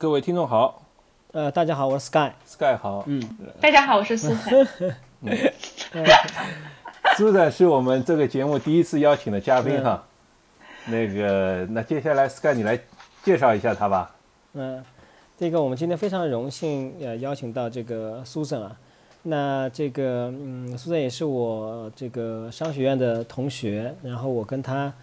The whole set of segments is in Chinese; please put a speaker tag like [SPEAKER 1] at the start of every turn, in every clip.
[SPEAKER 1] 各位听众好，
[SPEAKER 2] 呃，大家好，我是 Sky。
[SPEAKER 1] Sky 好，
[SPEAKER 2] 嗯，
[SPEAKER 3] 大家好，我是苏晨。
[SPEAKER 1] 苏仔是我们这个节目第一次邀请的嘉宾哈。那个，那接下来 Sky 你来介绍一下他吧。
[SPEAKER 2] 嗯、这个我们今天非常荣幸呃邀请到这个苏森啊。那这个嗯，苏森也是我这个商学院的同学，然后我跟他啊、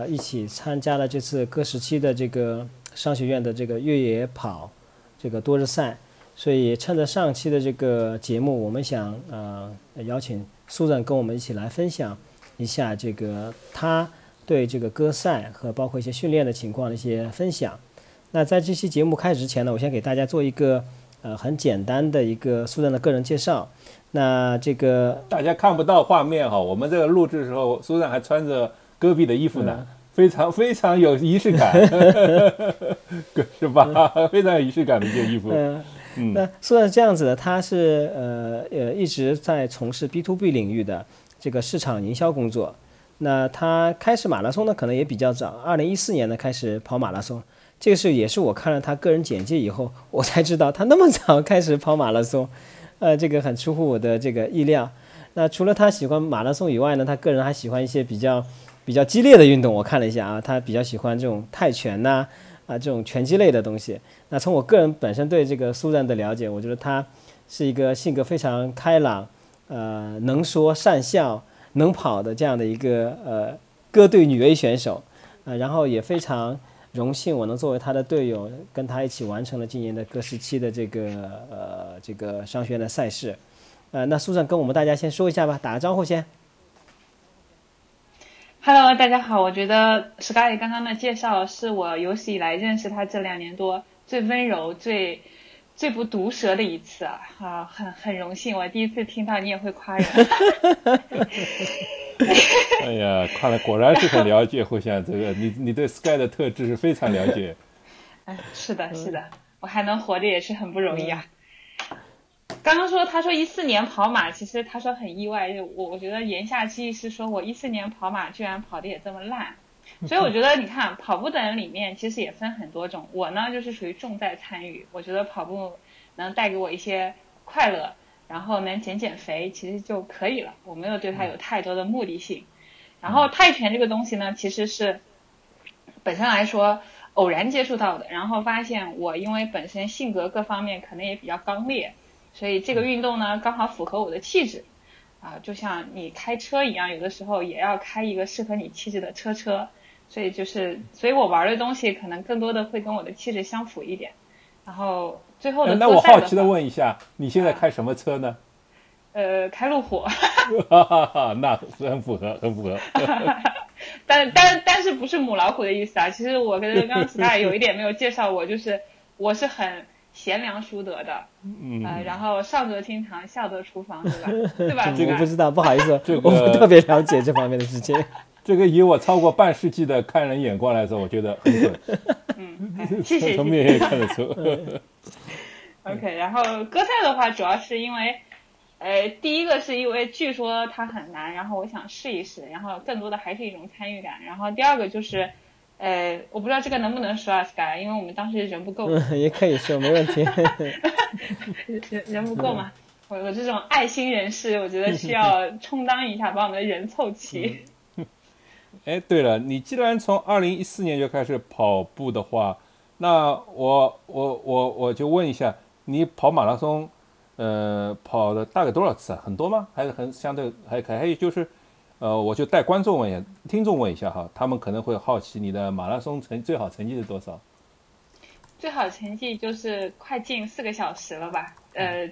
[SPEAKER 2] 呃一起参加了这次各时期的这个商学院的这个越野跑这个多日赛，所以趁着上期的这个节目，我们想呃邀请苏森跟我们一起来分享一下这个他对这个歌赛和包括一些训练的情况的一些分享。那在这期节目开始之前呢，我先给大家做一个呃很简单的一个苏珊的个人介绍。那这个
[SPEAKER 1] 大家看不到画面哈，我们这个录制的时候，苏珊还穿着戈壁的衣服呢，非常非常有仪式感，是吧？非常有仪式感的一件衣服。
[SPEAKER 2] 嗯、
[SPEAKER 1] 嗯
[SPEAKER 2] 那苏然是这样子的，他是呃呃一直在从事 B to B 领域的这个市场营销工作。那他开始马拉松呢，可能也比较早，二零一四年呢开始跑马拉松。这个是也是我看了他个人简介以后，我才知道他那么早 开始跑马拉松，呃，这个很出乎我的这个意料。那除了他喜欢马拉松以外呢，他个人还喜欢一些比较比较激烈的运动。我看了一下啊，他比较喜欢这种泰拳呐啊这种拳击类的东西。那从我个人本身对这个苏然的了解，我觉得他是一个性格非常开朗，呃，能说善笑、能跑的这样的一个呃歌队女 A 选手，呃，然后也非常。荣幸我能作为他的队友，跟他一起完成了今年的各时期的这个呃这个商学院的赛事，呃，那苏珊跟我们大家先说一下吧，打个招呼先。
[SPEAKER 3] Hello，大家好，我觉得 Sky 刚刚的介绍是我有史以来认识他这两年多最温柔、最最不毒舌的一次啊！啊，很很荣幸，我第一次听到你也会夸人。
[SPEAKER 1] 哎呀，看来果然是很了解互相这个，你你对 Sky 的特质是非常了解。
[SPEAKER 3] 嗯，是的，是的，我还能活着也是很不容易啊。刚刚说，他说一四年跑马，其实他说很意外，我我觉得言下之意是说我一四年跑马居然跑的也这么烂，所以我觉得你看跑步的人里面其实也分很多种，我呢就是属于重在参与，我觉得跑步能带给我一些快乐，然后能减减肥，其实就可以了，我没有对它有太多的目的性。然后泰拳这个东西呢，其实是本身来说偶然接触到的，然后发现我因为本身性格各方面可能也比较刚烈，所以这个运动呢刚好符合我的气质，啊，就像你开车一样，有的时候也要开一个适合你气质的车车，所以就是，所以我玩的东西可能更多的会跟我的气质相符一点。然后最后的
[SPEAKER 1] 哎那我好奇的，问一下，你现在开什么车呢？
[SPEAKER 3] 呃，开路虎，
[SPEAKER 1] 哈哈哈，那很符合，很符合。
[SPEAKER 3] 但但但是不是母老虎的意思啊？其实我跟刚刚 Sky 有一点没有介绍我，就是我是很贤良淑德的，
[SPEAKER 1] 嗯，
[SPEAKER 3] 呃，然后上得厅堂，下得厨房，对吧？对吧？
[SPEAKER 2] 这个不知道，不好意思，
[SPEAKER 1] 这个
[SPEAKER 2] 我不特别了解这方面的事情。
[SPEAKER 1] 这个以我超过半世纪的看人眼光来说，我觉得很准，
[SPEAKER 3] 嗯，哎谢谢
[SPEAKER 1] 从
[SPEAKER 3] 谢
[SPEAKER 1] 面也看得出。
[SPEAKER 3] OK，然后歌赛的话，主要是因为，呃，第一个是因为据说它很难，然后我想试一试，然后更多的还是一种参与感。然后第二个就是，呃，我不知道这个能不能说啊，Sky，因为我们当时人不够，
[SPEAKER 2] 嗯，也可以说，没问题。
[SPEAKER 3] 人人不够嘛。我我这种爱心人士，我觉得需要 充当一下，把我们的人凑齐。
[SPEAKER 1] 哎，对了，你既然从二零一四年就开始跑步的话，那我我我我就问一下，你跑马拉松，呃，跑了大概多少次啊？很多吗？还是很相对还可以？还有就是，呃，我就带观众问一下，听众问一下哈，他们可能会好奇你的马拉松成最好成绩是多少？
[SPEAKER 3] 最好成绩就是快进四个小时了吧？呃，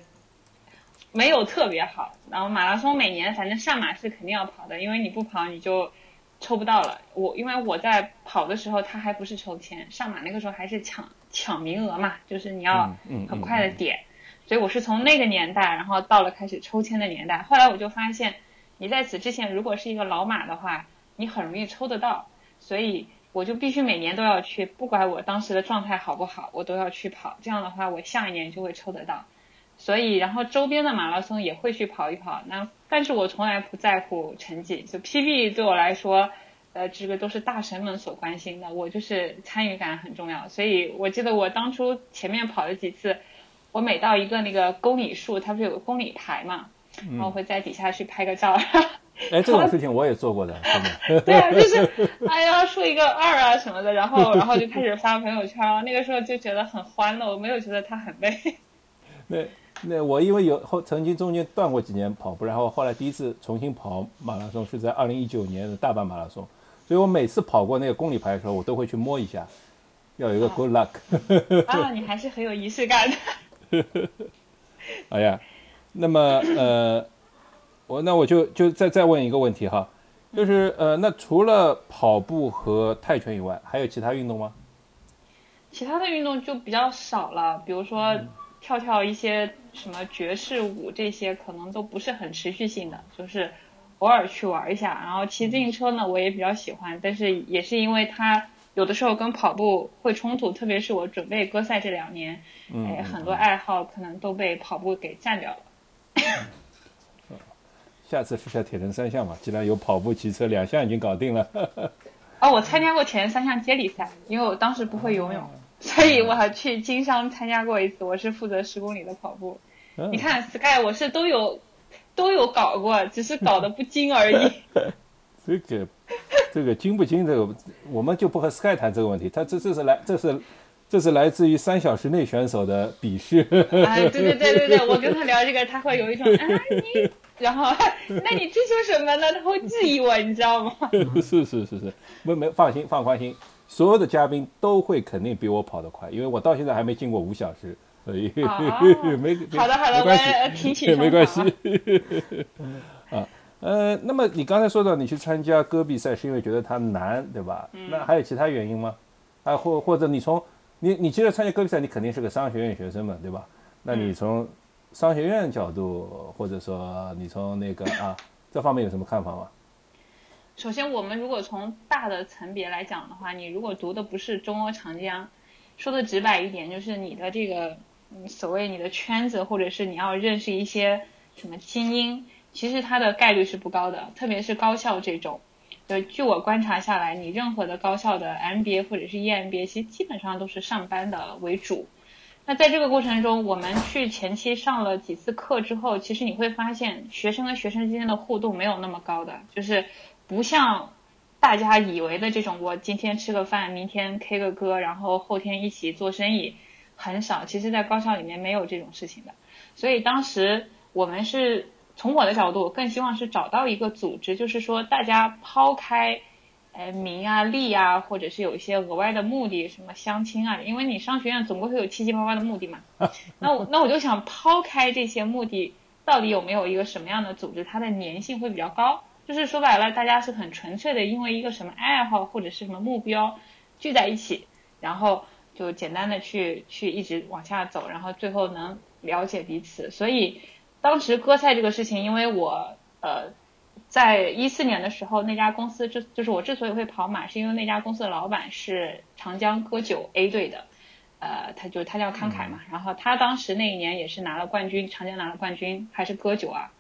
[SPEAKER 3] 没有特别好。然后马拉松每年反正上马是肯定要跑的，因为你不跑你就抽不到了。我因为我在跑的时候，他还不是抽签，上马那个时候还是抢抢名额嘛，就是你要很快的点。所以我是从那个年代，然后到了开始抽签的年代。后来我就发现，你在此之前如果是一个老马的话，你很容易抽得到，所以我就必须每年都要去，不管我当时的状态好不好，我都要去跑。这样的话，我下一年就会抽得到。所以，然后周边的马拉松也会去跑一跑。那但是我从来不在乎成绩，就 PB 对我来说，呃，这个都是大神们所关心的，我就是参与感很重要。所以我记得我当初前面跑了几次，我每到一个那个公里数，它不是有个公里牌嘛，然后我会在底下去拍个照。
[SPEAKER 1] 哎，这种事情我也做过的，真
[SPEAKER 3] 的。对啊，就是哎呀，说一个二啊什么的，然后 然后就开始发朋友圈，那个时候就觉得很欢乐，我没有觉得他很累。
[SPEAKER 1] 那那我因为有后曾经中间断过几年跑步，然后后来第一次重新跑马拉松是在二零一九年的大阪马拉松，所以我每次跑过那个公里牌的时候，我都会去摸一下，要有一个 good luck。
[SPEAKER 3] 啊，你还是很有仪式感的。
[SPEAKER 1] 哎呀，那么呃。我那我就就再再问一个问题哈，就是呃，那除了跑步和泰拳以外，还有其他运动吗？
[SPEAKER 3] 其他的运动就比较少了，比如说跳跳一些什么爵士舞这些，可能都不是很持续性的，就是偶尔去玩一下。然后骑自行车呢，我也比较喜欢，但是也是因为它有的时候跟跑步会冲突，特别是我准备歌赛这两年，哎，很多爱好可能都被跑步给占掉了。
[SPEAKER 1] 下次试下铁人三项嘛，既然有跑步、骑车两项已经搞定了。
[SPEAKER 3] 哦，我参加过铁人三项接力赛，因为我当时不会游泳，所以我还去经商参加过一次。我是负责十公里的跑步。你看，Sky，我是都有都有搞过，只是搞得不精而已。
[SPEAKER 1] 这个这个精不精，这个我们就不和 Sky 谈这个问题。他这这是来这是这是来自于三小时内选手的鄙视。
[SPEAKER 3] 哎，对对对对对，我跟他聊这个，他会有一种啊你。然后，那你追求什么呢？他会质疑我，你知道吗？
[SPEAKER 1] 是是是是，没没放心放宽心，所有的嘉宾都会肯定比我跑得快，因为我到现在还没进过五小时，所以没
[SPEAKER 3] 好的好的，
[SPEAKER 1] 没关系，
[SPEAKER 3] 提起
[SPEAKER 1] 没关系。啊呃，那么你刚才说到你去参加戈壁赛是因为觉得它难，对吧？那还有其他原因吗？啊，或或者你从你你接着参加歌比赛，你肯定是个商学院学生嘛，对吧？那你从商学院角度，或者说你从那个啊这方面有什么看法吗？
[SPEAKER 3] 首先，我们如果从大的层别来讲的话，你如果读的不是中欧长江，说的直白一点，就是你的这个所谓你的圈子，或者是你要认识一些什么精英，其实它的概率是不高的，特别是高校这种。就据我观察下来，你任何的高校的 MBA 或者是 EMBA，其实基本上都是上班的为主。那在这个过程中，我们去前期上了几次课之后，其实你会发现，学生跟学生之间的互动没有那么高的，就是不像大家以为的这种，我今天吃个饭，明天 K 个歌，然后后天一起做生意，很少。其实，在高校里面没有这种事情的。所以当时我们是从我的角度，更希望是找到一个组织，就是说大家抛开。哎，名啊利啊，或者是有一些额外的目的，什么相亲啊，因为你商学院总归会有七七八八的目的嘛。那我那我就想抛开这些目的，到底有没有一个什么样的组织，它的粘性会比较高？就是说白了，大家是很纯粹的，因为一个什么爱好或者是什么目标聚在一起，然后就简单的去去一直往下走，然后最后能了解彼此。所以当时割菜这个事情，因为我呃。在一四年的时候，那家公司之就是我之所以会跑马，是因为那家公司的老板是长江割九 A 队的，呃，他就他叫康凯嘛，然后他当时那一年也是拿了冠军，长江拿了冠军，还是割九啊，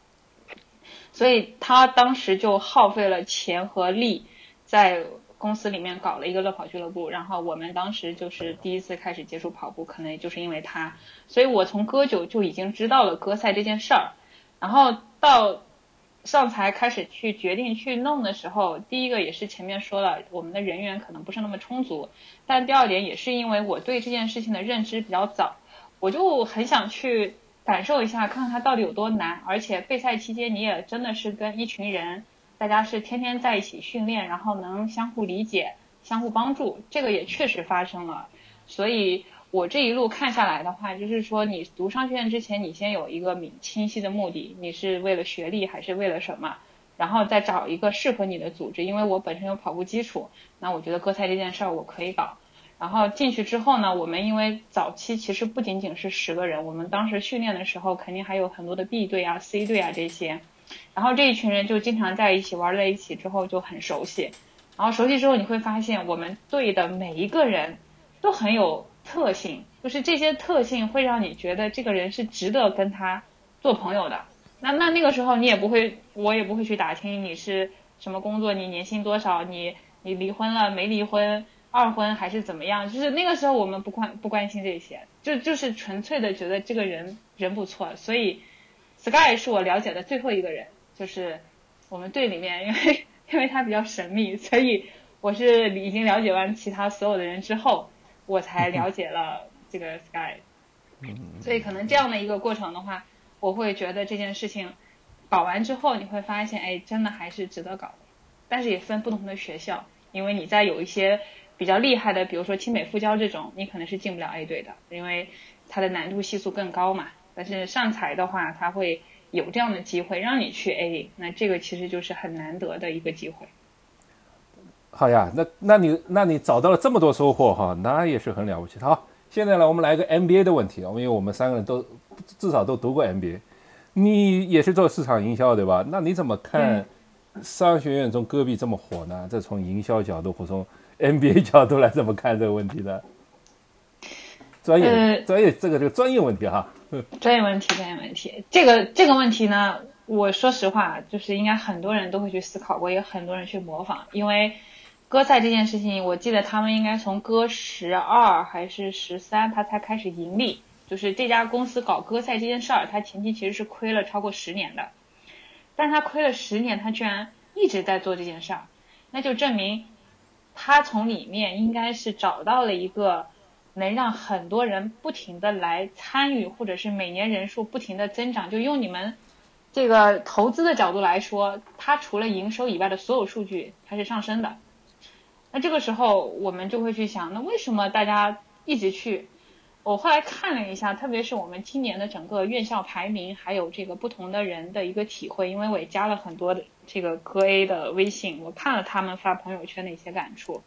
[SPEAKER 3] 所以他当时就耗费了钱和力，在公司里面搞了一个乐跑俱乐部，然后我们当时就是第一次开始接触跑步，可能也就是因为他，所以我从割韭就已经知道了割赛这件事儿，然后到。上台开始去决定去弄的时候，第一个也是前面说了，我们的人员可能不是那么充足，但第二点也是因为我对这件事情的认知比较早，我就很想去感受一下，看看它到底有多难。而且备赛期间你也真的是跟一群人，大家是天天在一起训练，然后能相互理解、相互帮助，这个也确实发生了，所以。我这一路看下来的话，就是说你读商学院之前，你先有一个明清晰的目的，你是为了学历还是为了什么，然后再找一个适合你的组织。因为我本身有跑步基础，那我觉得割菜这件事儿我可以搞。然后进去之后呢，我们因为早期其实不仅仅是十个人，我们当时训练的时候肯定还有很多的 B 队啊、C 队啊这些，然后这一群人就经常在一起玩在一起之后就很熟悉，然后熟悉之后你会发现我们队的每一个人都很有。特性就是这些特性会让你觉得这个人是值得跟他做朋友的。那那那个时候你也不会，我也不会去打听你是什么工作，你年薪多少，你你离婚了没离婚，二婚还是怎么样？就是那个时候我们不关不关心这些，就就是纯粹的觉得这个人人不错，所以 Sky 是我了解的最后一个人，就是我们队里面，因为因为他比较神秘，所以我是已经了解完其他所有的人之后，我才了解了这个 Sky。所以可能这样的一个过程的话，我会觉得这件事情搞完之后，你会发现，哎，真的还是值得搞的。但是也分不同的学校，因为你在有一些比较厉害的，比如说清北复交这种，你可能是进不了 A 队的，因为它的难度系数更高嘛。但是上财的话，它会有这样的机会让你去 A，那这个其实就是很难得的一个机会。
[SPEAKER 1] 好呀，那那你那你找到了这么多收获哈，那也是很了不起。好，现在呢，我们来个 MBA 的问题，因为我们三个人都至少都读过 MBA，你也是做市场营销对吧？那你怎么看商学院中戈壁这么火呢？这从营销角度或从 MBA 角度来怎么看这个问题的？专业
[SPEAKER 3] 呃
[SPEAKER 1] 专业这个这个专业问题哈，
[SPEAKER 3] 专业问题，专业问题，这个这个问题呢，我说实话，就是应该很多人都会去思考过，也很多人去模仿，因为歌赛这件事情，我记得他们应该从歌十二还是十三，他才开始盈利。就是这家公司搞歌赛这件事儿，他前期其实是亏了超过十年的，但是他亏了十年，他居然一直在做这件事儿，那就证明他从里面应该是找到了一个能让很多人不停的来参与，或者是每年人数不停的增长。就用你们这个投资的角度来说，它除了营收以外的所有数据它是上升的。那这个时候我们就会去想，那为什么大家一直去？我后来看了一下，特别是我们今年的整个院校排名，还有这个不同的人的一个体会，因为我也加了很多的这个歌 A 的微信，我看了他们发朋友圈的一些感触。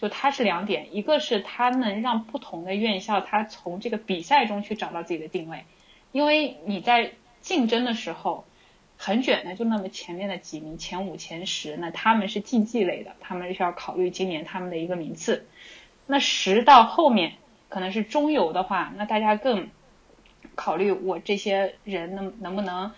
[SPEAKER 3] 就它是两点，一个是它能让不同的院校，它从这个比赛中去找到自己的定位，因为你在竞争的时候很卷的，就那么前面的几名，前五、前十，那他们是竞技类的，他们是要考虑今年他们的一个名次。那十到后面可能是中游的话，那大家更考虑我这些人能能不能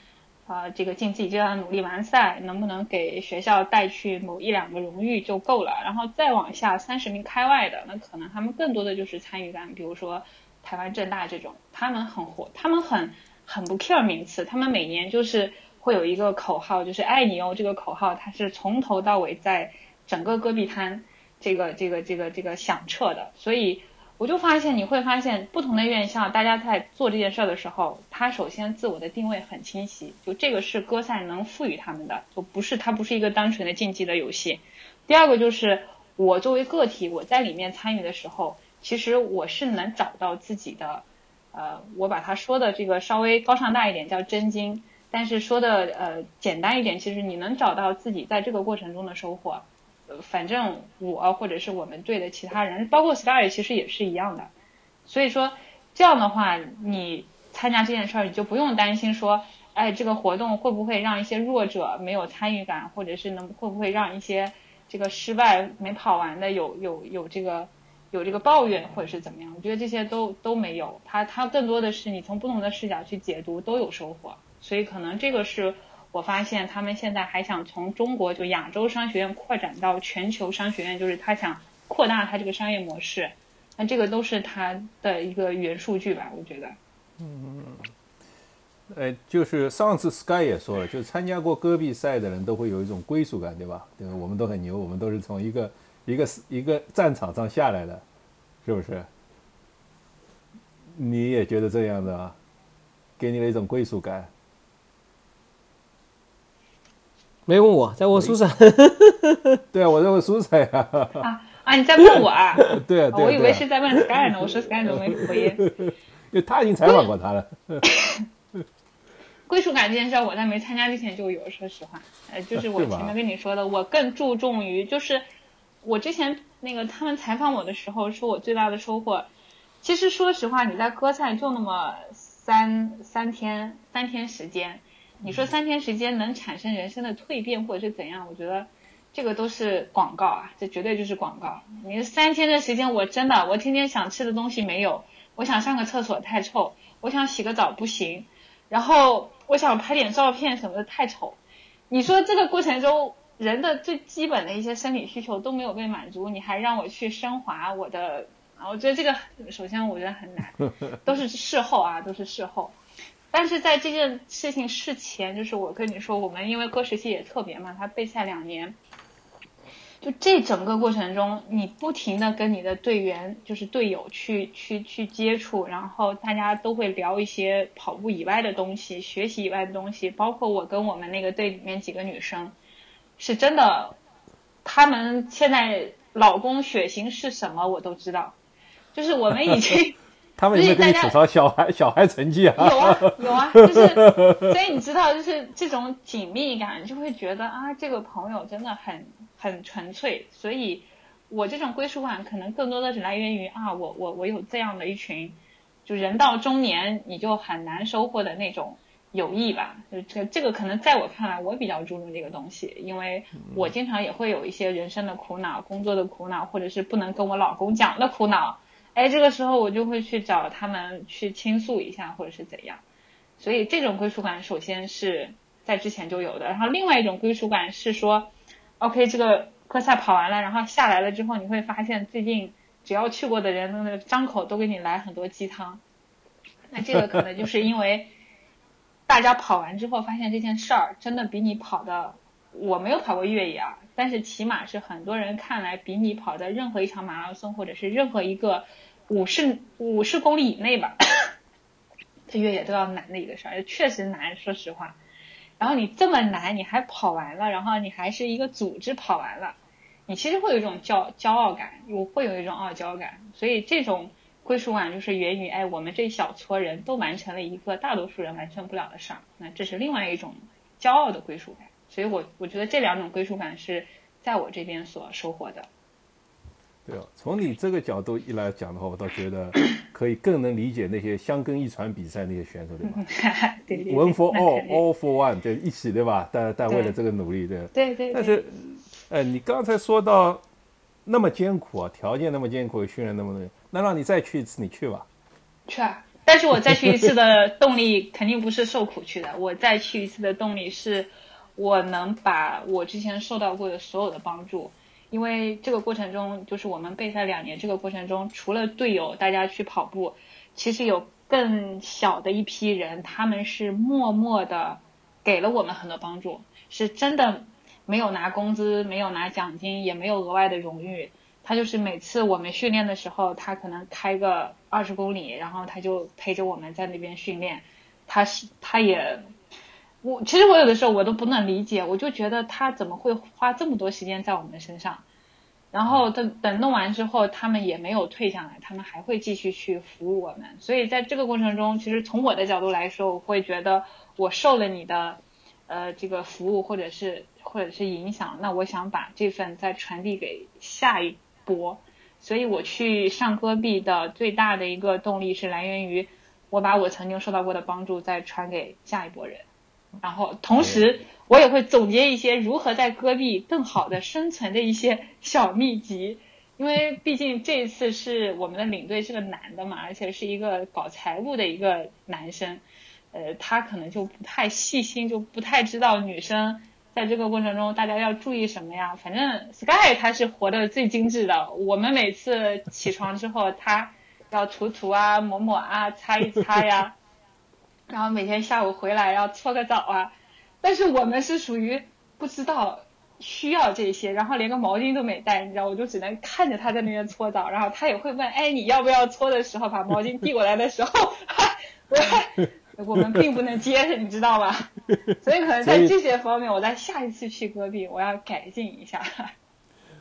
[SPEAKER 3] 啊、这个竞技就要努力完赛，能不能给学校带去某一两个荣誉就够了。然后再往下三十名开外的，那可能他们更多的就是参与感，比如说台湾正大这种，他们很火，他们很很不 care 名次，他们每年就是会有一个口号，就是爱你哦这个口号，它是从头到尾在整个戈壁滩这个这个这个这个响彻的，所以。我就发现，你会发现不同的院校，大家在做这件事儿的时候，他首先自我的定位很清晰，就这个是歌赛能赋予他们的，就不是它不是一个单纯的竞技的游戏。第二个就是我作为个体，我在里面参与的时候，其实我是能找到自己的，呃，我把它说的这个稍微高尚大一点叫真经，但是说的呃简单一点，其实你能找到自己在这个过程中的收获。反正我或者是我们队的其他人，包括 Sky 其实也是一样的。所以说这样的话，你参加这件事儿，你就不用担心说，哎，这个活动会不会让一些弱者没有参与感，或者是能会不会让一些这个失败没跑完的有有有这个有这个抱怨或者是怎么样？我觉得这些都都没有，它它更多的是你从不同的视角去解读都有收获。所以可能这个是。我发现他们现在还想从中国就亚洲商学院扩展到全球商学院，就是他想扩大他这个商业模式。那这个都是他的一个原数据吧，我觉得。
[SPEAKER 1] 嗯，呃，就是上次 Sky 也说了，就参加过戈壁赛的人都会有一种归属感，对吧？对？我们都很牛，我们都是从一个一个一个战场上下来的，是不是？你也觉得这样的啊？给你了一种归属感。
[SPEAKER 2] 没问我，在问苏珊。
[SPEAKER 1] 对啊，我在问苏珊呀。
[SPEAKER 3] 啊啊！你在问我啊？
[SPEAKER 1] 对啊，对啊。
[SPEAKER 3] 我以为是在问 Sky 呢。我说 Sky 怎么没回应？
[SPEAKER 1] 因为他已经采访过他了。
[SPEAKER 3] 归属感这件事，我在没参加之前就有。说实话，呃，就是我前面跟你说的，我更注重于，就是我之前那个他们采访我的时候，说我最大的收获，其实说实话，你在歌赛就那么三三天，三天时间。你说三天时间能产生人生的蜕变或者是怎样？我觉得这个都是广告啊，这绝对就是广告。你三天的时间，我真的，我天天想吃的东西没有，我想上个厕所太臭，我想洗个澡不行，然后我想拍点照片什么的太丑。你说这个过程中人的最基本的一些生理需求都没有被满足，你还让我去升华我的，我觉得这个首先我觉得很难，都是事后啊，都是事后。但是在这件事情事前，就是我跟你说，我们因为歌时期也特别嘛，他备赛两年，就这整个过程中，你不停的跟你的队员，就是队友去去去接触，然后大家都会聊一些跑步以外的东西，学习以外的东西，包括我跟我们那个队里面几个女生，是真的，她们现在老公血型是什么我都知道，就是我们已经。
[SPEAKER 1] 他们有没有跟你吐槽小孩小孩成绩
[SPEAKER 3] 啊？有啊有啊，就是所以你知道，就是这种紧密感，就会觉得啊，这个朋友真的很很纯粹。所以，我这种归属感可能更多的是来源于啊，我我我有这样的一群，就人到中年你就很难收获的那种友谊吧。就这这个可能在我看来，我比较注重这个东西，因为我经常也会有一些人生的苦恼、工作的苦恼，或者是不能跟我老公讲的苦恼。哎，这个时候我就会去找他们去倾诉一下，或者是怎样。所以这种归属感首先是在之前就有的。然后另外一种归属感是说，OK，这个科赛跑完了，然后下来了之后，你会发现最近只要去过的人，那个张口都给你来很多鸡汤。那这个可能就是因为大家跑完之后发现这件事儿真的比你跑的，我没有跑过越野啊，但是起码是很多人看来比你跑的任何一场马拉松或者是任何一个。五十五十公里以内吧，这越野都要难的一个事儿，确实难，说实话。然后你这么难，你还跑完了，然后你还是一个组织跑完了，你其实会有一种骄骄傲感，我会有一种傲娇感。所以这种归属感就是源于，哎，我们这一小撮人都完成了一个大多数人完成不了的事儿，那这是另外一种骄傲的归属感。所以我我觉得这两种归属感是在我这边所收获的。
[SPEAKER 1] 对哦，从你这个角度一来讲的话，我倒觉得可以更能理解那些相跟一传比赛那些选手，对
[SPEAKER 3] 吧？对 对。
[SPEAKER 1] One for all，all for one，就一起，对吧？但但为了这个努力，
[SPEAKER 3] 对。对对。
[SPEAKER 1] 但是，呃，你刚才说到那么艰苦啊，条件那么艰苦，训练那么多，那让你再去一次，你去吧。
[SPEAKER 3] 去啊！但是我再去一次的动力肯定不是受苦去的，我再去一次的动力是，我能把我之前受到过的所有的帮助。因为这个过程中，就是我们备赛两年，这个过程中，除了队友大家去跑步，其实有更小的一批人，他们是默默的给了我们很多帮助，是真的没有拿工资，没有拿奖金，也没有额外的荣誉。他就是每次我们训练的时候，他可能开个二十公里，然后他就陪着我们在那边训练。他是他也。我其实我有的时候我都不能理解，我就觉得他怎么会花这么多时间在我们身上，然后等等弄完之后，他们也没有退下来，他们还会继续去服务我们。所以在这个过程中，其实从我的角度来说，我会觉得我受了你的呃这个服务或者是或者是影响，那我想把这份再传递给下一波。所以我去上戈壁的最大的一个动力是来源于我把我曾经受到过的帮助再传给下一波人。然后，同时我也会总结一些如何在戈壁更好的生存的一些小秘籍，因为毕竟这一次是我们的领队是个男的嘛，而且是一个搞财务的一个男生，呃，他可能就不太细心，就不太知道女生在这个过程中大家要注意什么呀。反正 Sky 他是活得最精致的，我们每次起床之后，他要涂涂啊、抹抹啊、擦一擦呀。然后每天下午回来要搓个澡啊，但是我们是属于不知道需要这些，然后连个毛巾都没带，你知道，我就只能看着他在那边搓澡，然后他也会问，哎，你要不要搓的时候把毛巾递过来的时候，我 我们并不能接受，你知道吧？所以可能在这些方面，我在下一次去戈壁我要改进一下。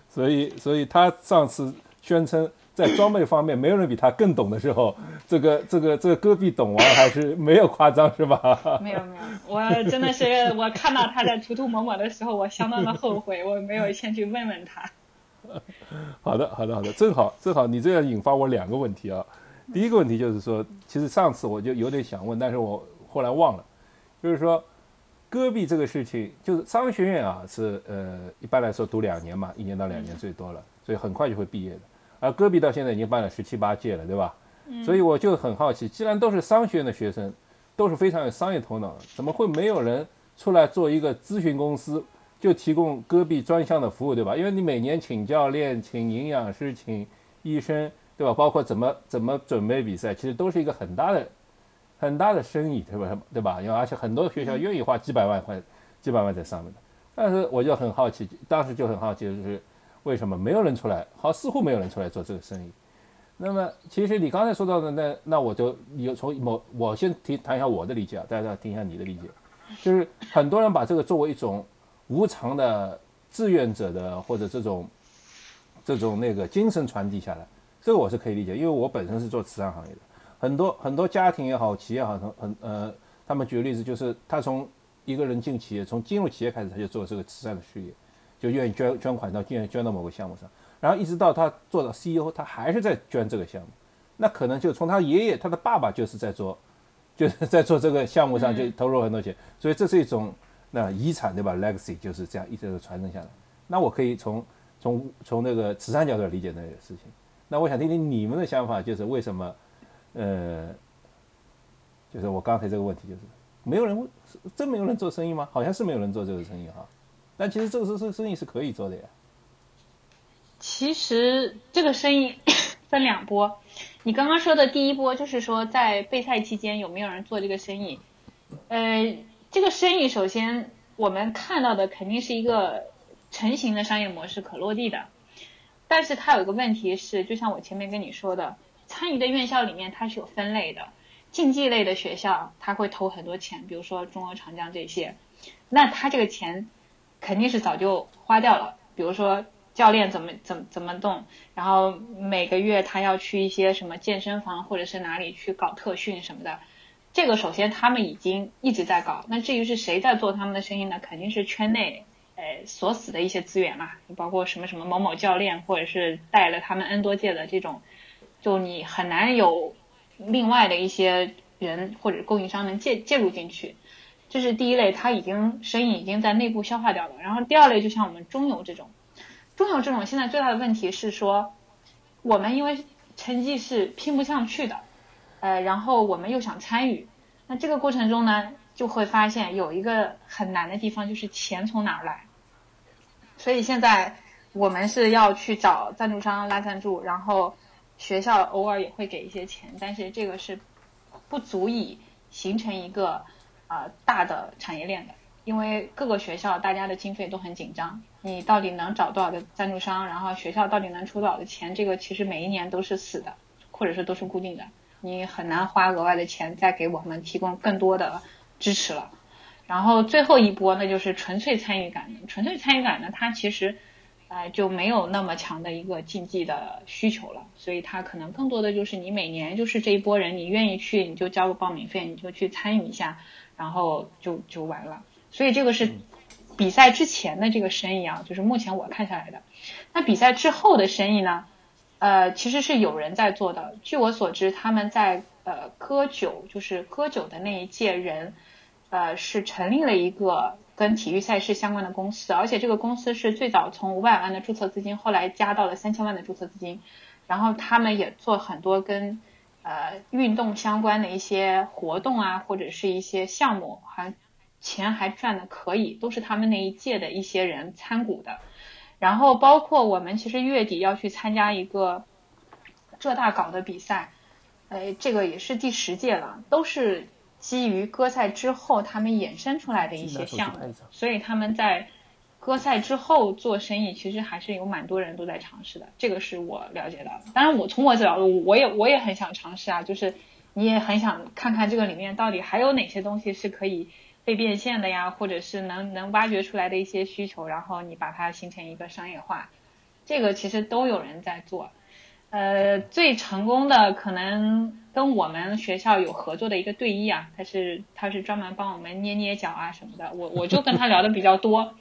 [SPEAKER 1] 所以，所以他上次宣称。在装备方面，没有人比他更懂的时候，这个这个这个戈壁懂王还是没有夸张，是吧？
[SPEAKER 3] 没有没有，我真的是我看到他在涂涂抹抹的时候，我相当的后悔，我没有先去问问他。
[SPEAKER 1] 好的好的好的，正好正好你这样引发我两个问题啊。第一个问题就是说，其实上次我就有点想问，但是我后来忘了，就是说戈壁这个事情，就是商学院啊，是呃一般来说读两年嘛，一年到两年最多了，所以很快就会毕业的。而戈壁到现在已经办了十七八届了，对吧？所以我就很好奇，既然都是商学院的学生，都是非常有商业头脑的，怎么会没有人出来做一个咨询公司，就提供戈壁专项的服务，对吧？因为你每年请教练、请营养师、请医生，对吧？包括怎么怎么准备比赛，其实都是一个很大的很大的生意，对吧？对吧？因为而且很多学校愿意花几百万块、几百万在上面的。但是我就很好奇，当时就很好奇，就是为什么没有人出来？好，似乎没有人出来做这个生意。那么，其实你刚才说到的那那我就有从某我先提谈一下我的理解啊，大家听一下你的理解，就是很多人把这个作为一种无偿的志愿者的或者这种这种那个精神传递下来，这个我是可以理解，因为我本身是做慈善行业的，很多很多家庭也好，企业也好，很很呃，他们举个例子，就是他从一个人进企业，从进入企业开始他就做这个慈善的事业，就愿意捐捐款到愿意捐到某个项目上。然后一直到他做到 CEO，他还是在捐这个项目，那可能就从他爷爷、他的爸爸就是在做，就是在做这个项目上就投入很多钱，所以这是一种那遗产对吧？Legacy 就是这样一直的传承下来。那我可以从从从那个慈善角度理解那个事情。那我想听听你们的想法，就是为什么，呃，就是我刚才这个问题，就是没有人真没有人做生意吗？好像是没有人做这个生意哈，但其实这个是生意是可以做的呀。
[SPEAKER 3] 其实这个生意 分两波，你刚刚说的第一波就是说在备赛期间有没有人做这个生意？呃，这个生意首先我们看到的肯定是一个成型的商业模式可落地的，但是它有一个问题是，就像我前面跟你说的，参与的院校里面它是有分类的，竞技类的学校他会投很多钱，比如说中俄长江这些，那他这个钱肯定是早就花掉了，比如说。教练怎么怎么怎么动，然后每个月他要去一些什么健身房或者是哪里去搞特训什么的，这个首先他们已经一直在搞。那至于是谁在做他们的生意呢？肯定是圈内呃锁死的一些资源嘛，包括什么什么某某教练，或者是带了他们 N 多届的这种，就你很难有另外的一些人或者供应商能介介入进去。这是第一类，他已经生意已经在内部消化掉了。然后第二类就像我们中游这种。中游这种现在最大的问题是说，我们因为成绩是拼不上去的，呃，然后我们又想参与，那这个过程中呢，就会发现有一个很难的地方，就是钱从哪儿来。所以现在我们是要去找赞助商拉赞助，然后学校偶尔也会给一些钱，但是这个是不足以形成一个啊大的产业链的，因为各个学校大家的经费都很紧张。你到底能找多少个赞助商？然后学校到底能出多少的钱？这个其实每一年都是死的，或者说都是固定的，你很难花额外的钱再给我们提供更多的支持了。然后最后一波，那就是纯粹参与感。纯粹参与感呢，它其实，呃，就没有那么强的一个竞技的需求了，所以它可能更多的就是你每年就是这一波人，你愿意去你就交个报名费，你就去参与一下，然后就就完了。所以这个是。比赛之前的这个生意啊，就是目前我看下来的。那比赛之后的生意呢？呃，其实是有人在做的。据我所知，他们在呃割酒，就是割酒的那一届人，呃，是成立了一个跟体育赛事相关的公司，而且这个公司是最早从五百万的注册资金，后来加到了三千万的注册资金。然后他们也做很多跟呃运动相关的一些活动啊，或者是一些项目，还。钱还赚的可以，都是他们那一届的一些人参股的，然后包括我们其实月底要去参加一个浙大搞的比赛，哎，这个也是第十届了，都是基于歌赛之后他们衍生出来的一些项目，所以他们在割赛之后做生意，其实还是有蛮多人都在尝试的，这个是我了解到的。当然，我从我角度，我也我也很想尝试啊，就是你也很想看看这个里面到底还有哪些东西是可以。被变现的呀，或者是能能挖掘出来的一些需求，然后你把它形成一个商业化，这个其实都有人在做。呃，最成功的可能跟我们学校有合作的一个队医啊，他是他是专门帮我们捏捏脚啊什么的，我我就跟他聊的比较多。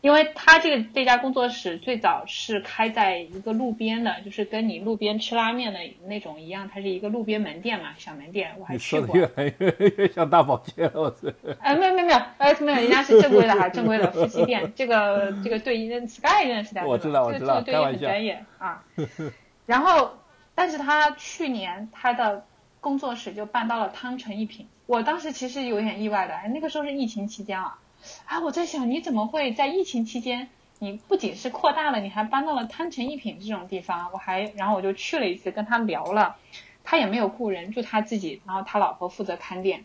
[SPEAKER 3] 因为他这个这家工作室最早是开在一个路边的，就是跟你路边吃拉面的那种一样，它是一个路边门店嘛，小门店。我还去过。
[SPEAKER 1] 越来越 越像大保健了，我是。
[SPEAKER 3] 哎，没有没有没有，哎没有，人家是正规的哈，正规的夫妻店。这个这个队医，Sky 认识的，
[SPEAKER 1] 我知道我知道，
[SPEAKER 3] 这个队医很专业啊。然后，但是他去年他的工作室就搬到了汤臣一品，我当时其实有点意外的，那个时候是疫情期间啊。啊，我在想你怎么会在疫情期间，你不仅是扩大了，你还搬到了汤臣一品这种地方，我还然后我就去了一次跟他聊了，他也没有雇人，就他自己，然后他老婆负责看店。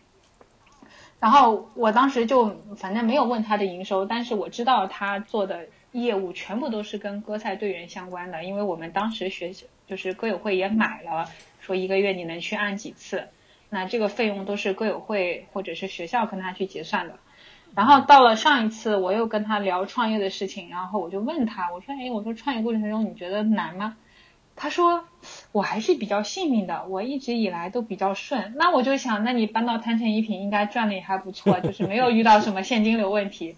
[SPEAKER 3] 然后我当时就反正没有问他的营收，但是我知道他做的业务全部都是跟歌赛队员相关的，因为我们当时学就是歌友会也买了，说一个月你能去按几次，那这个费用都是歌友会或者是学校跟他去结算的。然后到了上一次，我又跟他聊创业的事情，然后我就问他，我说，哎，我说创业过程中你觉得难吗？他说我还是比较幸运的，我一直以来都比较顺。那我就想，那你搬到汤臣一品应该赚的也还不错，就是没有遇到什么现金流问题。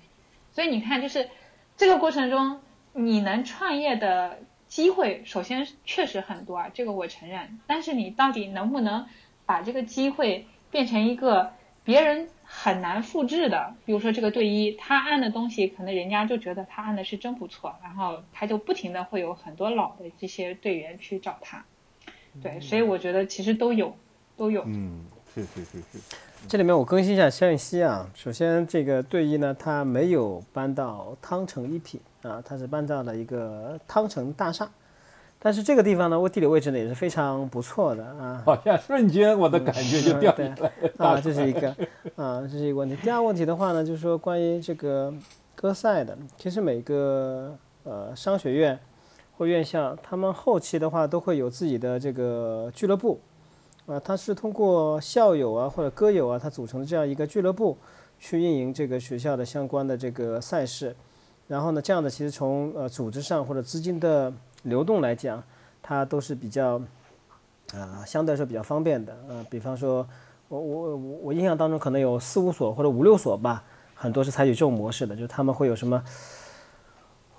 [SPEAKER 3] 所以你看，就是这个过程中你能创业的机会，首先确实很多啊，这个我承认。但是你到底能不能把这个机会变成一个别人？很难复制的，比如说这个队医，他按的东西可能人家就觉得他按的是真不错，然后他就不停的会有很多老的这些队员去找他，对，所以我觉得其实都有，都有。
[SPEAKER 1] 嗯，是是是是。
[SPEAKER 2] 这里面我更新一下消息啊，首先这个队医呢，他没有搬到汤城一品啊，他是搬到了一个汤城大厦。但是这个地方呢，我地理位置呢也是非常不错的啊。
[SPEAKER 1] 好像瞬间我的感觉就掉下来
[SPEAKER 2] 啊，这是一个啊，这是一个问题。第二个问题的话呢，就是说关于这个歌赛的，其实每个呃商学院或院校，他们后期的话都会有自己的这个俱乐部啊，它是通过校友啊或者歌友啊，它组成的这样一个俱乐部去运营这个学校的相关的这个赛事。然后呢，这样的其实从呃组织上或者资金的流动来讲，它都是比较，啊，相对来说比较方便的。呃，比方说，我我我我印象当中可能有四五所或者五六所吧，很多是采取这种模式的，就是他们会有什么，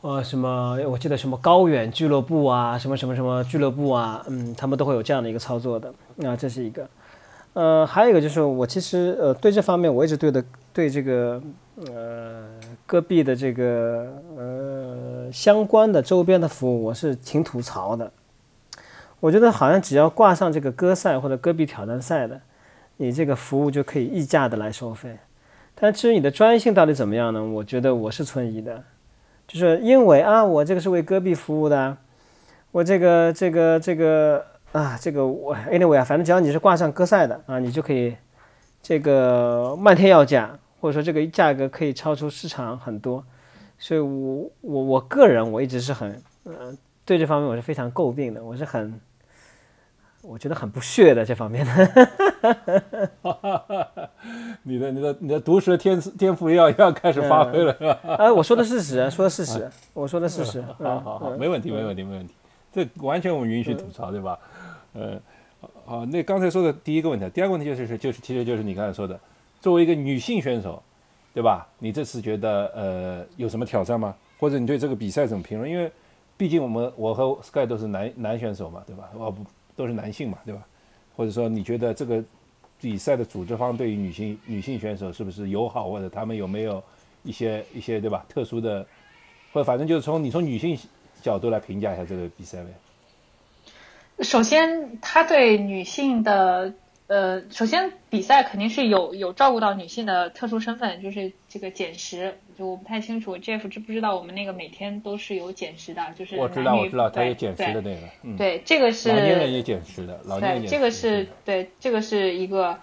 [SPEAKER 2] 呃，什么我记得什么高远俱乐部啊，什么什么什么俱乐部啊，嗯，他们都会有这样的一个操作的。啊，这是一个。呃，还有一个就是我其实呃对这方面我一直对的对这个呃。戈壁的这个呃相关的周边的服务，我是挺吐槽的。我觉得好像只要挂上这个戈赛或者戈壁挑战赛的，你这个服务就可以溢价的来收费。但至于你的专业性到底怎么样呢？我觉得我是存疑的。就是因为啊，我这个是为戈壁服务的，我这个这个这个啊，这个我 anyway 啊，反正只要你是挂上歌赛的啊，你就可以这个漫天要价。或者说这个价格可以超出市场很多，所以我我我个人我一直是很呃对这方面我是非常诟病的，我是很我觉得很不屑的这方面的。
[SPEAKER 1] 你的你的你的毒舌天天赋要要开始发挥了是 吧？
[SPEAKER 2] 哎，我说的事实，说的事实，我说的事实。
[SPEAKER 1] 好好好，没问题没问题没问题，这完全我们允许吐槽对吧？呃，好，那刚才说的第一个问题，第二个问题就是是就是其实就是你刚才说的。作为一个女性选手，对吧？你这次觉得呃有什么挑战吗？或者你对这个比赛怎么评论？因为毕竟我们我和 Sky 都是男男选手嘛，对吧？哦不，都是男性嘛，对吧？或者说你觉得这个比赛的组织方对于女性女性选手是不是友好，或者他们有没有一些一些对吧特殊的，或者反正就是从你从女性角度来评价一下这个比赛呗。
[SPEAKER 3] 首先，他对女性的。呃，首先比赛肯定是有有照顾到女性的特殊身份，就是这个减食，就我不太清楚 Jeff 知不知道我们那个每天都是有减食的，就是
[SPEAKER 1] 我知道我知道他有减食的那个，
[SPEAKER 3] 嗯，对，这个是
[SPEAKER 1] 老年人也减食的，老年
[SPEAKER 3] 人对，这个是对，这个是一个，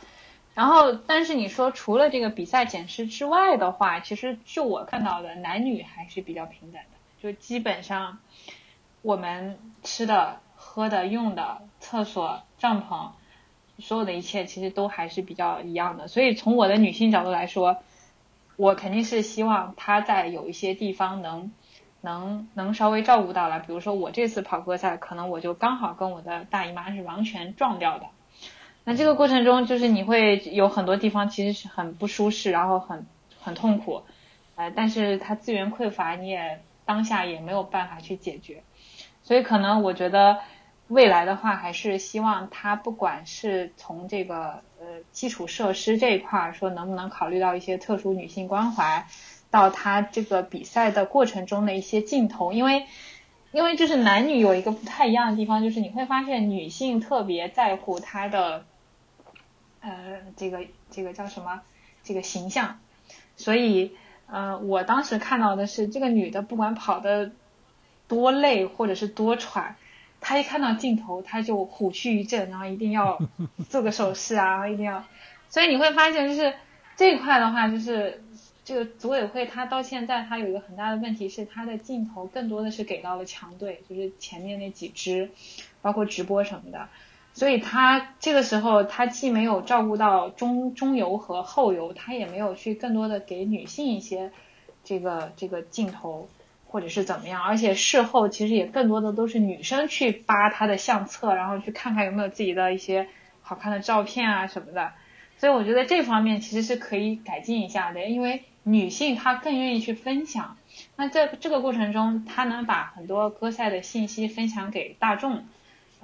[SPEAKER 3] 然后但是你说除了这个比赛减食之外的话，其实就我看到的男女还是比较平等的，就基本上我们吃的、喝的、用的、厕所、帐篷。所有的一切其实都还是比较一样的，所以从我的女性角度来说，我肯定是希望她在有一些地方能能能稍微照顾到了。比如说我这次跑歌赛，可能我就刚好跟我的大姨妈是完全撞掉的。那这个过程中，就是你会有很多地方其实是很不舒适，然后很很痛苦，呃，但是它资源匮乏，你也当下也没有办法去解决，所以可能我觉得。未来的话，还是希望他不管是从这个呃基础设施这一块说，能不能考虑到一些特殊女性关怀，到他这个比赛的过程中的一些镜头，因为因为就是男女有一个不太一样的地方，就是你会发现女性特别在乎她的呃这个这个叫什么？这个形象，所以呃，我当时看到的是这个女的不管跑的多累或者是多喘，她一看到镜头，他就虎躯一震，然后一定要 做个手势啊，然后一定要，所以你会发现就是这一块的话，就是这个组委会他到现在他有一个很大的问题是他的镜头更多的是给到了强队，就是前面那几支，包括直播什么的。所以他这个时候，他既没有照顾到中中游和后游，他也没有去更多的给女性一些这个这个镜头，或者是怎么样。而且事后其实也更多的都是女生去扒他的相册，然后去看看有没有自己的一些好看的照片啊什么的。所以我觉得这方面其实是可以改进一下的，因为女性她更愿意去分享。那在这个过程中，她能把很多歌赛的信息分享给大众。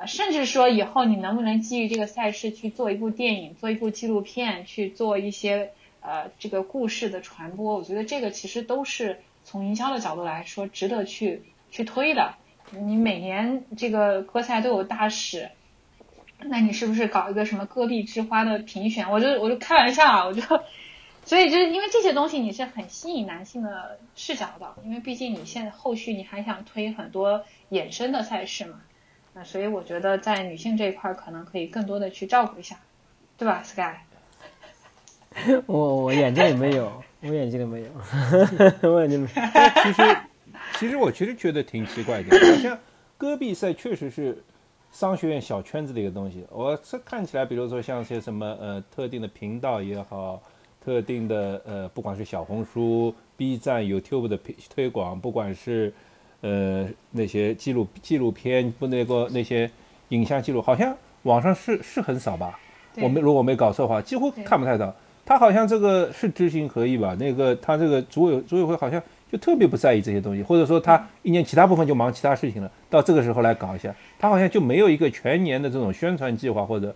[SPEAKER 3] 甚至说以后你能不能基于这个赛事去做一部电影、做一部纪录片、去做一些呃这个故事的传播？我觉得这个其实都是从营销的角度来说值得去去推的。你每年这个歌赛都有大使，那你是不是搞一个什么戈壁之花的评选？我就我就开玩笑啊，我就所以就是因为这些东西你是很吸引男性的视角的，因为毕竟你现在后续你还想推很多衍生的赛事嘛。那所以我觉得在女性这一块可能可以更多的去照顾一下，对吧，Sky？
[SPEAKER 2] 我我眼睛里没有，我眼睛里没有，我眼睛里。
[SPEAKER 1] 其实其实我其实觉得挺奇怪的，好像戈壁赛确实是商学院小圈子的一个东西。我这看起来，比如说像些什么呃特定的频道也好，特定的呃不管是小红书、B 站、YouTube 的推推广，不管是。呃，那些纪录纪录片不那个那些影像记录，好像网上是是很少吧？我没如果没搞错的话，几乎看不太到。他好像这个是知行合一吧？那个他这个组委组委会好像就特别不在意这些东西，或者说他一年其他部分就忙其他事情了，到这个时候来搞一下，他好像就没有一个全年的这种宣传计划或者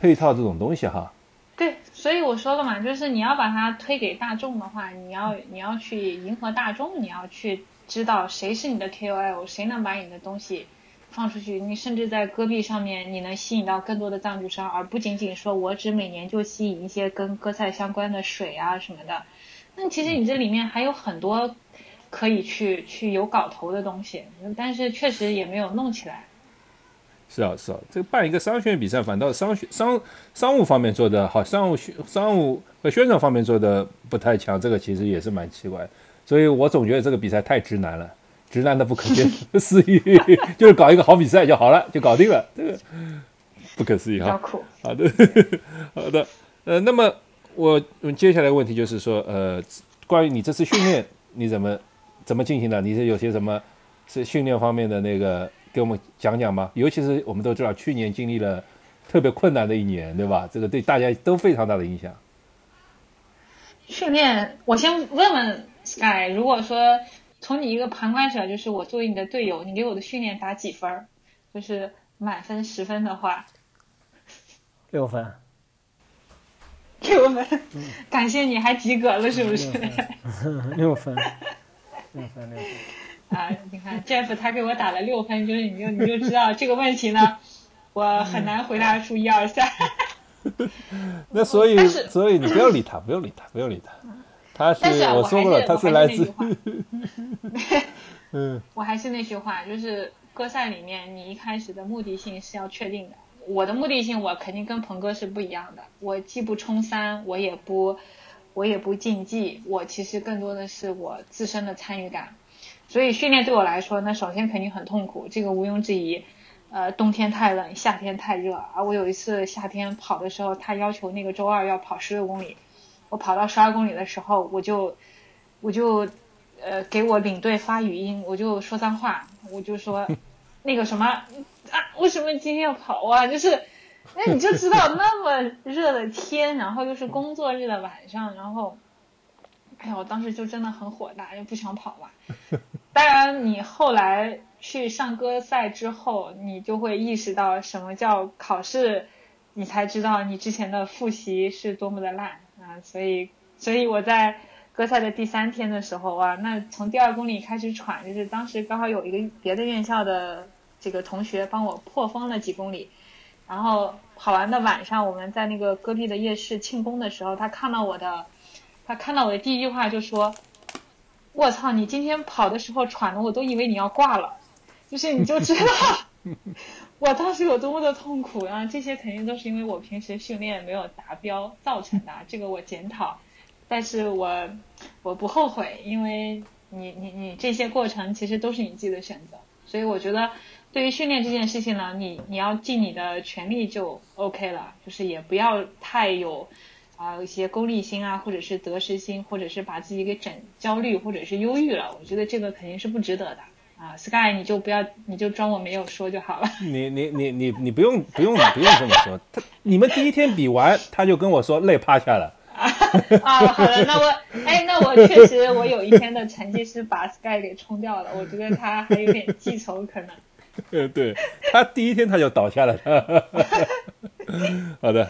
[SPEAKER 1] 配套这种东西哈。
[SPEAKER 3] 对，所以我说了嘛，就是你要把它推给大众的话，你要你要去迎合大众，你要去。知道谁是你的 KOL，谁能把你的东西放出去？你甚至在戈壁上面，你能吸引到更多的赞助商，而不仅仅说我只每年就吸引一些跟割菜相关的水啊什么的。那其实你这里面还有很多可以去去有搞头的东西，但是确实也没有弄起来。
[SPEAKER 1] 是啊，是啊，这个办一个商学院比赛，反倒商学商商务方面做的好，商务宣商务和宣传方面做的不太强，这个其实也是蛮奇怪。所以我总觉得这个比赛太直男了，直男的不可思议，就是搞一个好比赛就好了，就搞定了，这个不可思议哈。好的，好的，呃，那么我接下来问题就是说，呃，关于你这次训练你怎么怎么进行的？你是有些什么是训练方面的那个给我们讲讲吗？尤其是我们都知道去年经历了特别困难的一年，对吧？这个对大家都非常大的影响。
[SPEAKER 3] 训练，我先问问。Sky，如果说从你一个旁观者，就是我作为你的队友，你给我的训练打几分？就是满分十分的话，
[SPEAKER 2] 六分。
[SPEAKER 3] 六分，感谢你还及格了，是不是？
[SPEAKER 2] 六分，六分，六分。
[SPEAKER 3] 啊，你看 Jeff 他给我打了六分，就是你就你就知道这个问题呢，我很难回答出一二三。
[SPEAKER 1] 那所以，所以你不要理他，不要理他，不要理他。他是我说过了，他是来自。
[SPEAKER 3] 嗯，我还是那句话，就是歌赛里面，你一开始的目的性是要确定的。我的目的性，我肯定跟鹏哥是不一样的。我既不冲三，我也不，我也不竞技。我其实更多的是我自身的参与感。所以训练对我来说，那首先肯定很痛苦，这个毋庸置疑。呃，冬天太冷，夏天太热而！我有一次夏天跑的时候，他要求那个周二要跑十六公里。我跑到十二公里的时候，我就，我就，呃，给我领队发语音，我就说脏话，我就说，那个什么啊，为什么今天要跑啊？就是，那你就知道那么热的天，然后又是工作日的晚上，然后，哎呀，我当时就真的很火大，就不想跑了。当然，你后来去上歌赛之后，你就会意识到什么叫考试，你才知道你之前的复习是多么的烂。所以，所以我在歌赛的第三天的时候哇，那从第二公里开始喘，就是当时刚好有一个别的院校的这个同学帮我破风了几公里，然后跑完的晚上，我们在那个戈壁的夜市庆功的时候，他看到我的，他看到我的第一句话就说：“我操，你今天跑的时候喘的，我都以为你要挂了。”就是你就知道我当时有多么的痛苦啊！这些肯定都是因为我平时训练没有达标造成的，这个我检讨。但是我我不后悔，因为你你你这些过程其实都是你自己的选择，所以我觉得对于训练这件事情呢，你你要尽你的全力就 OK 了，就是也不要太有啊一些功利心啊，或者是得失心，或者是把自己给整焦虑或者是忧郁了，我觉得这个肯定是不值得的啊。Sky 你就不要你就装我没有说就好了。
[SPEAKER 1] 你你你你你不用不用不用这么说，他你们第一天比完他就跟我说累趴下了。
[SPEAKER 3] 啊，好的，那我，哎，那我确实，我有一天的成绩是把 Sky 给冲掉了，我觉得他还有点记仇可能。
[SPEAKER 1] 呃，对他第一天他就倒下了。好的，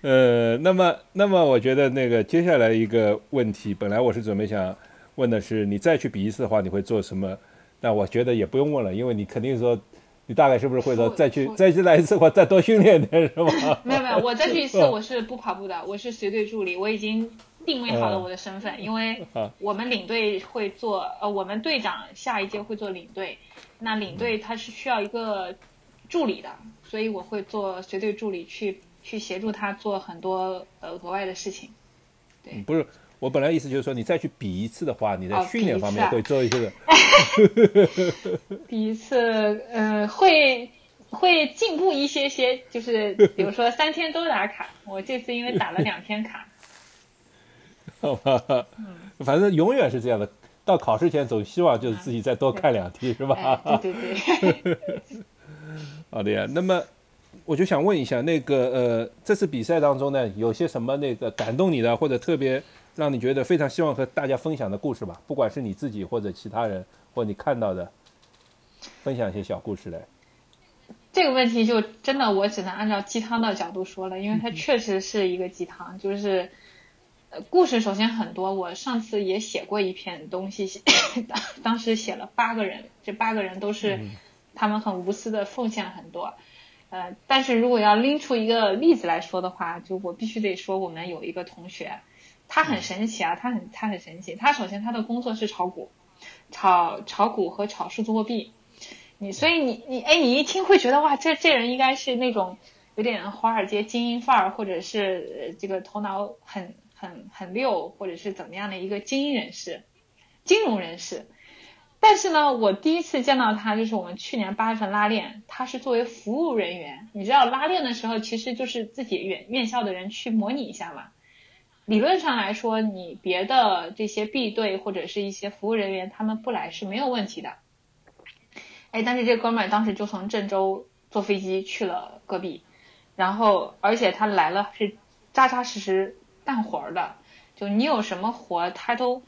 [SPEAKER 1] 呃，那么，那么我觉得那个接下来一个问题，本来我是准备想问的是，你再去比一次的话，你会做什么？但我觉得也不用问了，因为你肯定说。你大概是不是会说再去再去来一次，或再多训练点，是
[SPEAKER 3] 吧？没有没有，我再去一次，我是不跑步的，我是随队助理，我已经定位好了我的身份，因为我们领队会做，呃，我们队长下一届会做领队，那领队他是需要一个助理的，所以我会做随队助理，去去协助他做很多呃额外的事情。对，
[SPEAKER 1] 不是。我本来意思就是说，你再去比一次的话，你在训练方面会做一些的。
[SPEAKER 3] 比一次，呃，会会进步一些些，就是 比如说三天都打卡，我这次因为打了两天卡。
[SPEAKER 1] 好吧，反正永远是这样的，到考试前总希望就是自己再多看两题，是
[SPEAKER 3] 吧？对对对。
[SPEAKER 1] 好的呀，那么我就想问一下，那个呃，这次比赛当中呢，有些什么那个感动你的，或者特别。让你觉得非常希望和大家分享的故事吧，不管是你自己或者其他人，或你看到的，分享一些小故事来。
[SPEAKER 3] 这个问题就真的我只能按照鸡汤的角度说了，因为它确实是一个鸡汤。就是，呃，故事首先很多，我上次也写过一篇东西，当时写了八个人，这八个人都是他们很无私的奉献了很多。呃，但是如果要拎出一个例子来说的话，就我必须得说，我们有一个同学。他很神奇啊，他很他很神奇。他首先他的工作是炒股，炒炒股和炒数字货币。你所以你你哎，你一听会觉得哇，这这人应该是那种有点华尔街精英范儿，或者是这个头脑很很很溜，或者是怎么样的一个精英人士、金融人士。但是呢，我第一次见到他就是我们去年八月份拉练，他是作为服务人员。你知道拉练的时候，其实就是自己院院校的人去模拟一下嘛。理论上来说，你别的这些 B 队或者是一些服务人员，他们不来是没有问题的。哎，但是这哥们儿当时就从郑州坐飞机去了戈壁，然后而且他来了是扎扎实实干活的，就你有什么活他都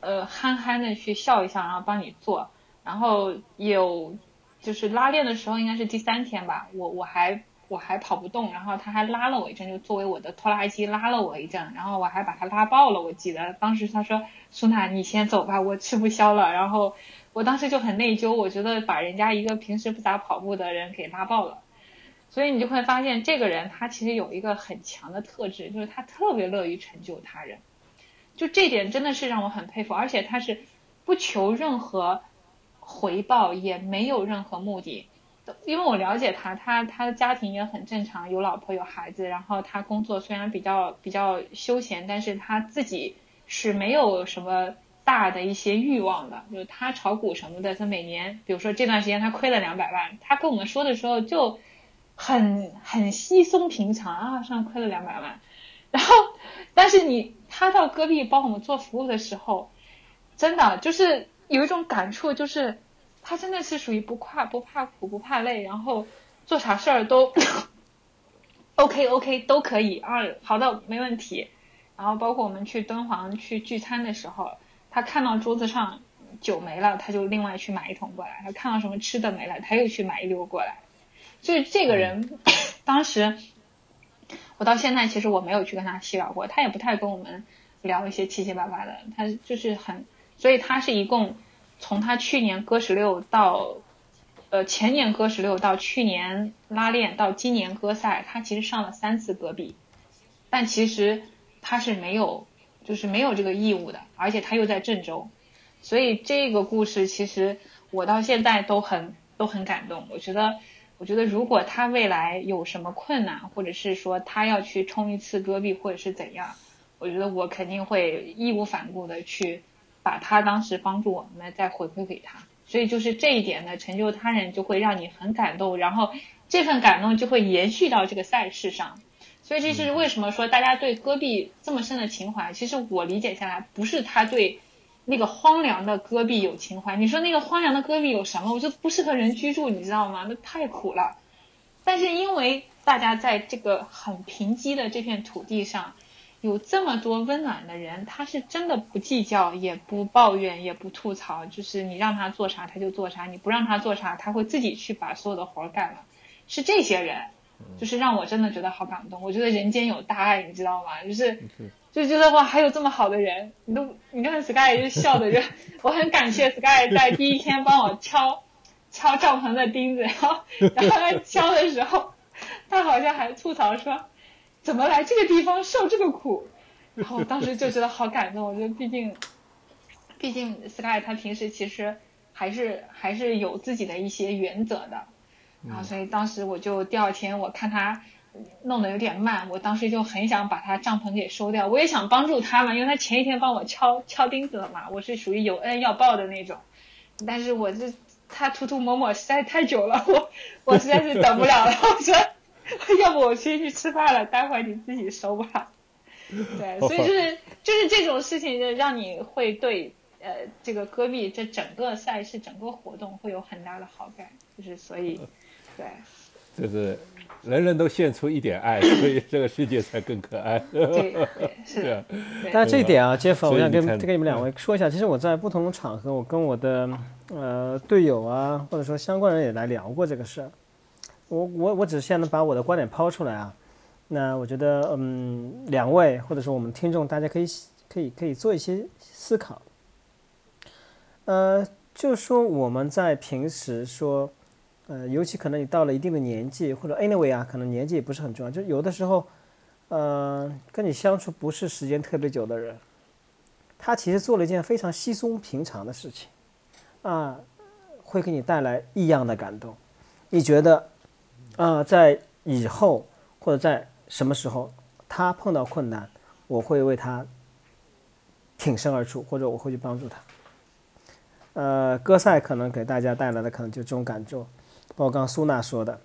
[SPEAKER 3] 呃憨憨的去笑一笑，然后帮你做。然后有就是拉练的时候应该是第三天吧，我我还。我还跑不动，然后他还拉了我一阵，就作为我的拖拉机拉了我一阵，然后我还把他拉爆了。我记得当时他说：“苏娜，你先走吧，我吃不消了。”然后我当时就很内疚，我觉得把人家一个平时不咋跑步的人给拉爆了。所以你就会发现，这个人他其实有一个很强的特质，就是他特别乐于成就他人。就这点真的是让我很佩服，而且他是不求任何回报，也没有任何目的。因为我了解他，他他的家庭也很正常，有老婆有孩子，然后他工作虽然比较比较休闲，但是他自己是没有什么大的一些欲望的。就是他炒股什么的，他每年，比如说这段时间他亏了两百万，他跟我们说的时候就很很稀松平常啊，上亏了两百万。然后，但是你他到戈壁帮我们做服务的时候，真的就是有一种感触，就是。他真的是属于不怕不怕苦不怕累，然后做啥事儿都 OK OK 都可以啊，好的没问题。然后包括我们去敦煌去聚餐的时候，他看到桌子上酒没了，他就另外去买一桶过来；他看到什么吃的没了，他又去买一溜过来。就是这个人，当时我到现在其实我没有去跟他细聊过，他也不太跟我们聊一些七七八八的，他就是很，所以他是一共。从他去年割十六到，呃前年割十六到去年拉练到今年割赛，他其实上了三次戈壁，但其实他是没有就是没有这个义务的，而且他又在郑州，所以这个故事其实我到现在都很都很感动。我觉得，我觉得如果他未来有什么困难，或者是说他要去冲一次戈壁，或者是怎样，我觉得我肯定会义无反顾的去把他当时帮助我们的再回馈给他。所以就是这一点呢，成就他人就会让你很感动，然后这份感动就会延续到这个赛事上。所以这是为什么说大家对戈壁这么深的情怀？其实我理解下来，不是他对那个荒凉的戈壁有情怀。你说那个荒凉的戈壁有什么？我觉得不适合人居住，你知道吗？那太苦了。但是因为大家在这个很贫瘠的这片土地上，有这么多温暖的人，他是真的不计较，也不抱怨，也不吐槽。就是你让他做啥他就做啥，你不让他做啥他会自己去把所有的活干了。是这些人。就是让我真的觉得好感动，我觉得人间有大爱，你知道吗？就是就觉得哇，还有这么好的人，你都你看 Sky 就笑的就，我很感谢 Sky 在第一天帮我敲敲帐篷的钉子，然后然后他敲的时候，他好像还吐槽说，怎么来这个地方受这个苦，然后我当时就觉得好感动，我觉得毕竟毕竟 Sky 他平时其实还是还是有自己的一些原则的。然后，所以当时我就第二天我看他弄得有点慢，我当时就很想把他帐篷给收掉。我也想帮助他嘛，因为他前一天帮我敲敲钉子了嘛，我是属于有恩要报的那种。但是我这他涂涂抹抹实在太久了，我我实在是等不了了。我说，要不我先去吃饭了，待会儿你自己收吧。对，所以就是就是这种事情，就让你会对呃这个戈壁这整个赛事整个活动会有很大的好感，就是所以。对，
[SPEAKER 1] 就是人人都献出一点爱，所以这个世界才更可爱。
[SPEAKER 3] 对，是。
[SPEAKER 2] 但这一点啊，杰夫，我想跟跟你们两位说一下。其实我在不同的场合，我跟我的呃队友啊，或者说相关人也来聊过这个事儿。我我我只是现在把我的观点抛出来啊。那我觉得，嗯，两位或者说我们听众，大家可以可以可以做一些思考。呃，就说我们在平时说。呃，尤其可能你到了一定的年纪，或者 anyway 啊，可能年纪也不是很重要。就有的时候，呃，跟你相处不是时间特别久的人，他其实做了一件非常稀松平常的事情，啊，会给你带来异样的感动。你觉得，啊，在以后或者在什么时候，他碰到困难，我会为他挺身而出，或者我会去帮助他。呃，哥赛可能给大家带来的可能就这种感受。包括刚刚苏娜说的，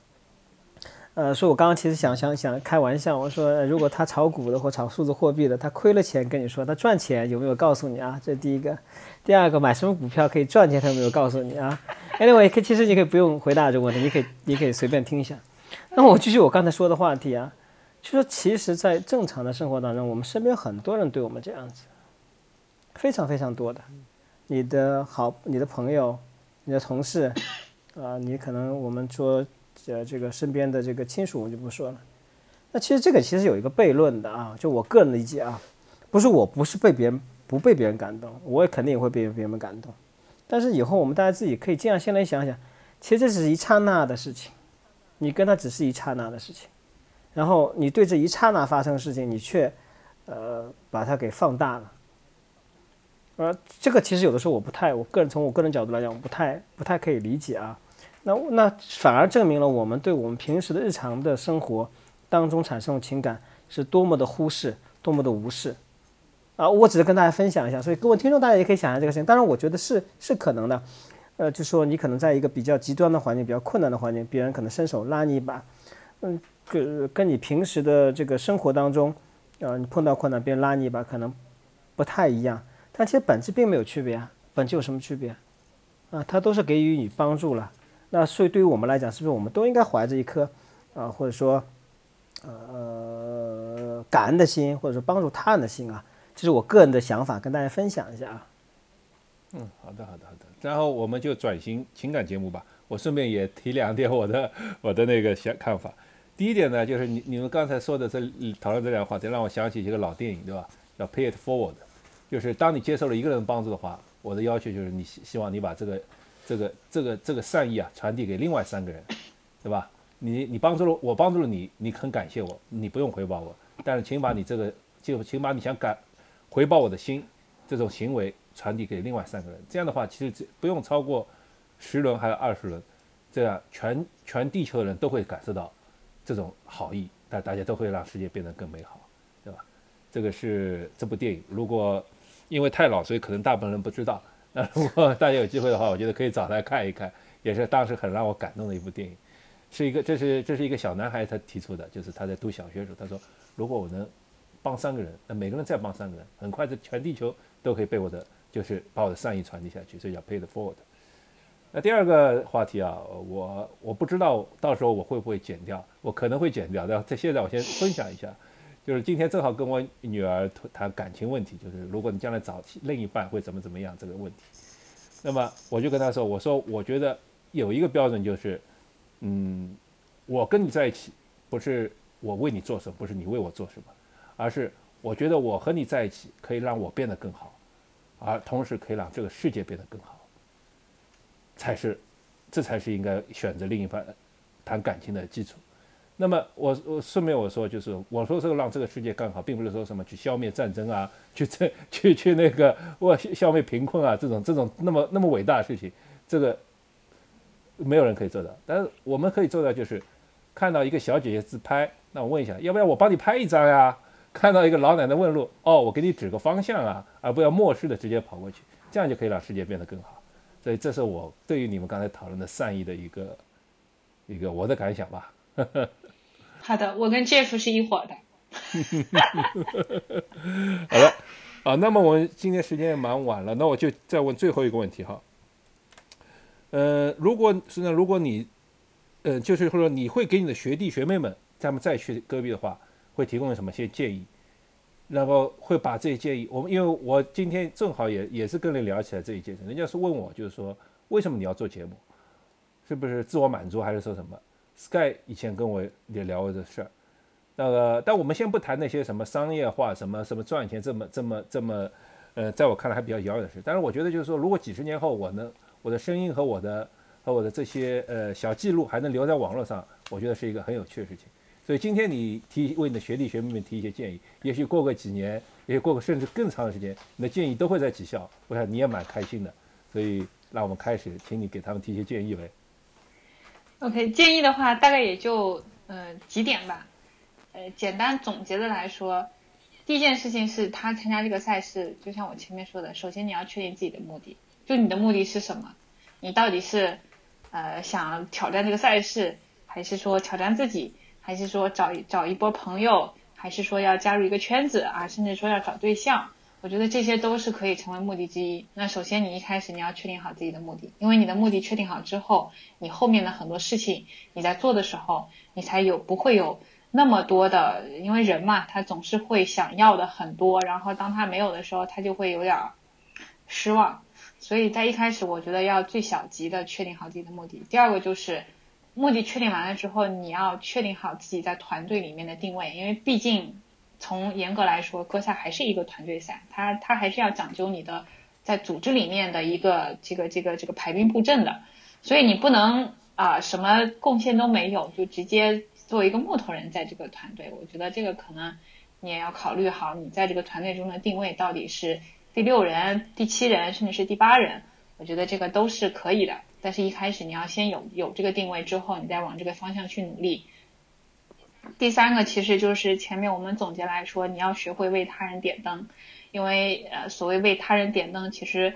[SPEAKER 2] 呃，说我刚刚其实想想想开玩笑，我说如果他炒股的或炒数字货币的，他亏了钱跟你说，他赚钱有没有告诉你啊？这是第一个，第二个买什么股票可以赚钱，他有没有告诉你啊？Anyway，可其实你可以不用回答这个问题，你可以你可以随便听一下。那我继续我刚才说的话题啊，就说其实，在正常的生活当中，我们身边很多人对我们这样子，非常非常多的，你的好，你的朋友，你的同事。啊，你可能我们说，呃，这个身边的这个亲属我就不说了。那其实这个其实有一个悖论的啊，就我个人理解啊，不是我不是被别人不被别人感动，我也肯定也会被别人感动。但是以后我们大家自己可以这样先来想想，其实这只是一刹那的事情，你跟他只是一刹那的事情，然后你对这一刹那发生的事情，你却呃把它给放大了。呃，这个其实有的时候我不太，我个人从我个人角度来讲，我不太不太可以理解啊。那那反而证明了我们对我们平时的日常的生活当中产生的情感是多么的忽视，多么的无视啊！我只是跟大家分享一下，所以各位听众大家也可以想象这个事情。当然，我觉得是是可能的，呃，就说你可能在一个比较极端的环境、比较困难的环境，别人可能伸手拉你一把，嗯，跟跟你平时的这个生活当中，呃，你碰到困难别人拉你一把，可能不太一样，但其实本质并没有区别啊，本质有什么区别啊？他都是给予你帮助了。那所以对于我们来讲，是不是我们都应该怀着一颗啊，或者说呃感恩的心，或者说帮助他人的心啊？这是我个人的想法，跟大家分享一下啊。
[SPEAKER 1] 嗯，好的，好的，好的。然后我们就转型情感节目吧。我顺便也提两点我的我的那个想看法。第一点呢，就是你你们刚才说的这讨论这两个话题，让我想起一个老电影，对吧？叫 Pay It Forward，就是当你接受了一个人帮助的话，我的要求就是你希希望你把这个。这个这个这个善意啊，传递给另外三个人，对吧？你你帮助了我，帮助了你，你很感谢我，你不用回报我，但是请把你这个就请把你想感回报我的心这种行为传递给另外三个人。这样的话，其实这不用超过十轮还有二十轮，这样全全地球的人都会感受到这种好意，但大家都会让世界变得更美好，对吧？这个是这部电影，如果因为太老，所以可能大部分人不知道。那如果大家有机会的话，我觉得可以找来看一看，也是当时很让我感动的一部电影。是一个，这是这是一个小男孩他提出的，就是他在读小学的时候，他说，如果我能帮三个人，那每个人再帮三个人，很快这全地球都可以被我的，就是把我的善意传递下去，所以叫 pay the forward。那第二个话题啊，我我不知道到时候我会不会剪掉，我可能会剪掉，但这现在我先分享一下，就是今天正好跟我女儿谈感情问题，就是如果你将来找另一半会怎么怎么样这个问题，那么我就跟她说，我说我觉得有一个标准就是。嗯，我跟你在一起，不是我为你做什么，不是你为我做什么，而是我觉得我和你在一起可以让我变得更好，而同时可以让这个世界变得更好，才是，这才是应该选择另一半谈感情的基础。那么我我顺便我说，就是我说这个让这个世界更好，并不是说什么去消灭战争啊，去这去去那个我消灭贫困啊这种这种那么那么伟大的事情，这个。没有人可以做到，但是我们可以做到，就是看到一个小姐姐自拍，那我问一下，要不要我帮你拍一张呀？看到一个老奶奶问路，哦，我给你指个方向啊，而不要漠视的直接跑过去，这样就可以让世界变得更好。所以这是我对于你们刚才讨论的善意的一个一个我的感想吧。
[SPEAKER 3] 好的，我跟 Jeff 是一伙的。
[SPEAKER 1] 好了，啊，那么我们今天时间也蛮晚了，那我就再问最后一个问题哈。呃，如果是呢，如果你，呃，就是说你会给你的学弟学妹们，咱们再去戈壁的话，会提供什么些建议？然后会把这些建议，我们因为我今天正好也也是跟人聊起来这一件事，人家是问我，就是说为什么你要做节目？是不是自我满足，还是说什么？Sky 以前跟我也聊过这事儿，那个，但我们先不谈那些什么商业化，什么什么赚钱这么这么这么，呃，在我看来还比较遥远的事。但是我觉得就是说，如果几十年后我能。我的声音和我的和我的这些呃小记录还能留在网络上，我觉得是一个很有趣的事情。所以今天你提为你的学弟学妹们提一些建议，也许过个几年，也许过个甚至更长的时间，你的建议都会在起效。我想你也蛮开心的。所以让我们开始，请你给他们提一些建议呗。
[SPEAKER 3] OK，建议的话大概也就呃几点吧。呃，简单总结的来说，第一件事情是他参加这个赛事，就像我前面说的，首先你要确定自己的目的。就你的目的是什么？你到底是呃想挑战这个赛事，还是说挑战自己，还是说找一找一波朋友，还是说要加入一个圈子啊，甚至说要找对象？我觉得这些都是可以成为目的之一。那首先你一开始你要确定好自己的目的，因为你的目的确定好之后，你后面的很多事情你在做的时候，你才有不会有那么多的，因为人嘛，他总是会想要的很多，然后当他没有的时候，他就会有点失望。所以在一开始，我觉得要最小级的确定好自己的目的。第二个就是目的确定完了之后，你要确定好自己在团队里面的定位，因为毕竟从严格来说，歌赛还是一个团队赛，它它还是要讲究你的在组织里面的一个这个这个这个排兵布阵的。所以你不能啊什么贡献都没有，就直接做一个木头人在这个团队。我觉得这个可能你也要考虑好，你在这个团队中的定位到底是。第六人、第七人，甚至是第八人，我觉得这个都是可以的。但是，一开始你要先有有这个定位，之后你再往这个方向去努力。第三个，其实就是前面我们总结来说，你要学会为他人点灯，因为呃，所谓为他人点灯，其实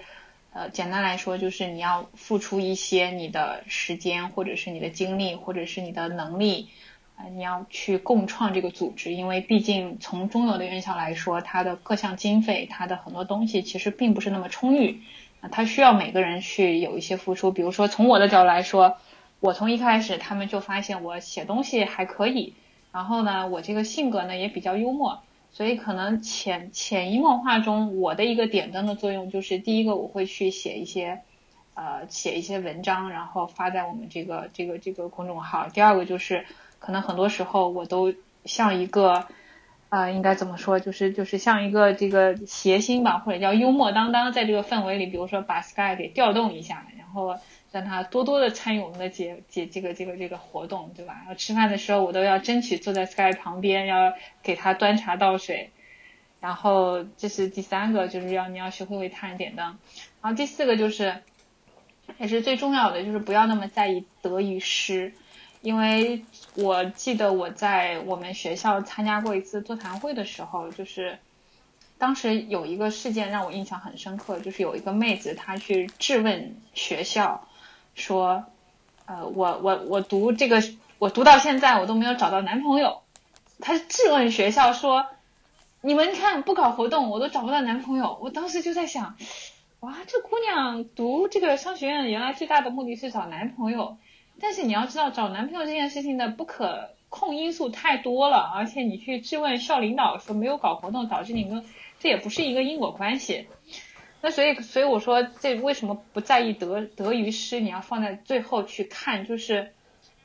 [SPEAKER 3] 呃，简单来说就是你要付出一些你的时间，或者是你的精力，或者是你的能力。啊，你要去共创这个组织，因为毕竟从中游的院校来说，它的各项经费，它的很多东西其实并不是那么充裕啊，它需要每个人去有一些付出。比如说从我的角度来说，我从一开始他们就发现我写东西还可以，然后呢，我这个性格呢也比较幽默，所以可能潜潜移默化中，我的一个点灯的作用就是，第一个我会去写一些呃写一些文章，然后发在我们这个这个这个公众号。第二个就是。可能很多时候我都像一个，啊，应该怎么说？就是就是像一个这个谐星吧，或者叫幽默当当，在这个氛围里，比如说把 Sky 给调动一下，然后让他多多的参与我们的节节这个这个这个活动，对吧？然后吃饭的时候，我都要争取坐在 Sky 旁边，要给他端茶倒水。然后这是第三个，就是要你要学会为他人点灯。然后第四个就是，也是最重要的，就是不要那么在意得与失。因为我记得我在我们学校参加过一次座谈会的时候，就是当时有一个事件让我印象很深刻，就是有一个妹子她去质问学校，说，呃，我我我读这个，我读到现在我都没有找到男朋友。她质问学校说，你们看不搞活动我都找不到男朋友。我当时就在想，哇，这姑娘读这个商学院原来最大的目的是找男朋友。但是你要知道，找男朋友这件事情的不可控因素太多了，而且你去质问校领导说没有搞活动导致你们，这也不是一个因果关系。那所以，所以我说这为什么不在意得得与失？你要放在最后去看，就是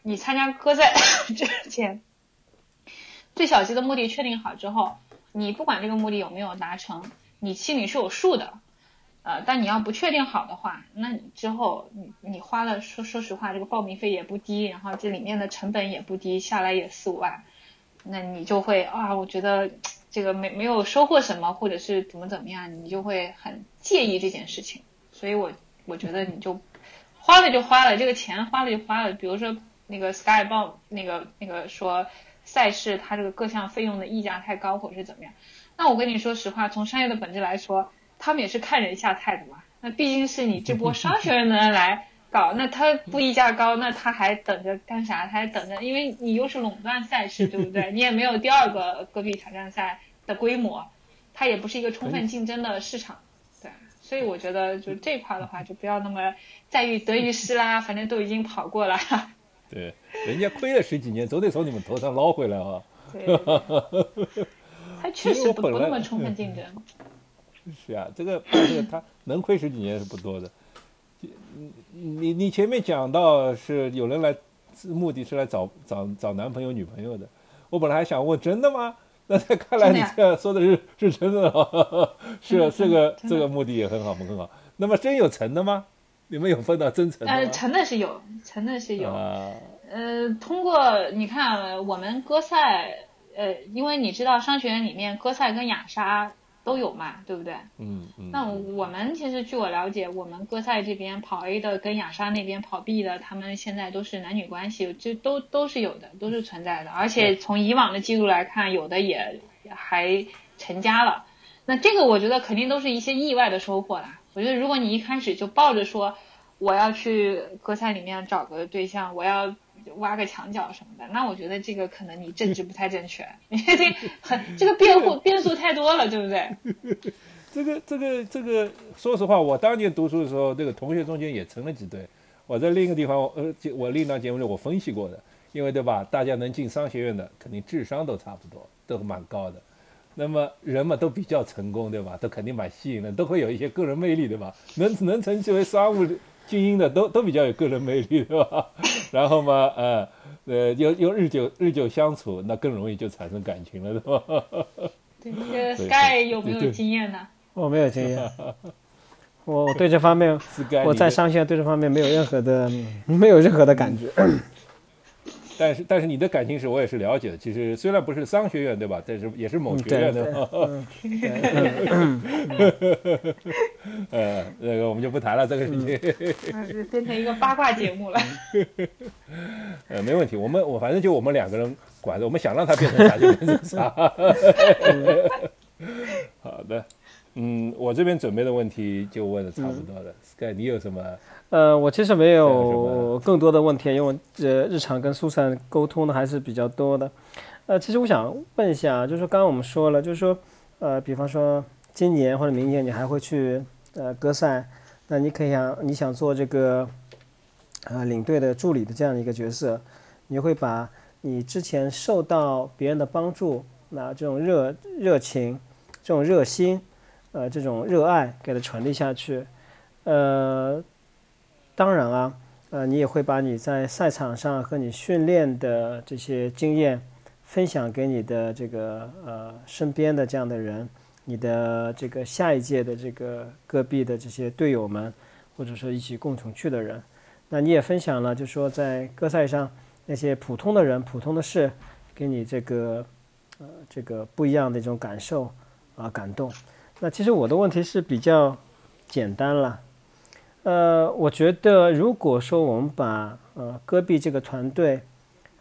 [SPEAKER 3] 你参加歌赛 之前，最小级的目的确定好之后，你不管这个目的有没有达成，你心里是有数的。呃，但你要不确定好的话，那你之后你你花了说说实话，这个报名费也不低，然后这里面的成本也不低，下来也四五万，那你就会啊，我觉得这个没没有收获什么，或者是怎么怎么样，你就会很介意这件事情。所以我我觉得你就花了就花了，这个钱花了就花了。比如说那个 Sky 报那个那个说赛事它这个各项费用的溢价太高，或者是怎么样，那我跟你说实话，从商业的本质来说。他们也是看人下菜的嘛，那毕竟是你这波商学院的人来搞，那他不溢价高，那他还等着干啥？他还等着，因为你又是垄断赛事，对不对？你也没有第二个戈壁挑战赛的规模，它也不是一个充分竞争的市场，对。所以我觉得就这块的话，就不要那么在意得与失啦，反正都已经跑过了。
[SPEAKER 1] 对，人家亏了十几年，总得从你们头上捞回来啊。
[SPEAKER 3] 对。他确实不不那么充分竞争。
[SPEAKER 1] 是啊，这个这个他能亏十几年是不多的。你你你前面讲到是有人来，目的是来找找找男朋友女朋友的。我本来还想问，真的吗？那看来你这样说的是是真的，是这个 这个目的也很好，很好。那么真有成的吗？你们有分到真成的
[SPEAKER 3] 呃，成的是有，成的是有。呃，通过你看我们歌赛，呃，因为你知道商学院里面歌赛跟雅莎。都有嘛，对不对？
[SPEAKER 1] 嗯嗯。
[SPEAKER 3] 那我们其实据我了解，我们歌赛这边跑 A 的跟雅莎那边跑 B 的，他们现在都是男女关系，就都都是有的，都是存在的。而且从以往的记录来看，有的也还成家了。那这个我觉得肯定都是一些意外的收获啦。我觉得如果你一开始就抱着说我要去歌赛里面找个对象，我要。挖个墙角什么的，那我觉得这个可能你政治不太正确，你这很这个变化变数太多了，对不对？
[SPEAKER 1] 这个这个这个，说实话，我当年读书的时候，这个同学中间也成了几对。我在另一个地方，呃，我另一档节目里我分析过的，因为对吧？大家能进商学院的，肯定智商都差不多，都蛮高的。那么人嘛，都比较成功，对吧？都肯定蛮吸引人，都会有一些个人魅力，对吧？能能成为商务。精英的都都比较有个人魅力，对吧？然后嘛，呃，呃，又又日久日久相处，那更容易就产生感情了，对吧？
[SPEAKER 3] 对，这个 Sky 有没有经验呢？
[SPEAKER 2] 我没有经验，我我对这方面，我在商学院对这方面没有任何的没有任何的感觉。
[SPEAKER 1] 但是但是你的感情史我也是了解的，其实虽然不是商学院对吧，但是也是某学院的。呃，那个我们就不谈了这个事
[SPEAKER 3] 情。变成一个八卦节目了。
[SPEAKER 1] 呃，没问题，我们我反正就我们两个人管着，我们想让它变成啥就变成啥。好的，嗯，我这边准备的问题就问的差不多了。Sky，你有什么？
[SPEAKER 2] 呃，我其实没有更多的问题，因为呃，日常跟苏珊沟通的还是比较多的。呃，其实我想问一下，就是刚刚我们说了，就是说，呃，比方说今年或者明年你还会去呃歌赛，那你可以想你想做这个呃领队的助理的这样一个角色，你会把你之前受到别人的帮助，那这种热热情、这种热心、呃这种热爱给它传递下去，呃。当然啊，呃，你也会把你在赛场上和你训练的这些经验分享给你的这个呃身边的这样的人，你的这个下一届的这个戈壁的这些队友们，或者说一起共同去的人，那你也分享了，就说在歌赛上那些普通的人、普通的事，给你这个呃这个不一样的一种感受，啊感动。那其实我的问题是比较简单了，呃，我觉得如果说我们把呃戈壁这个团队，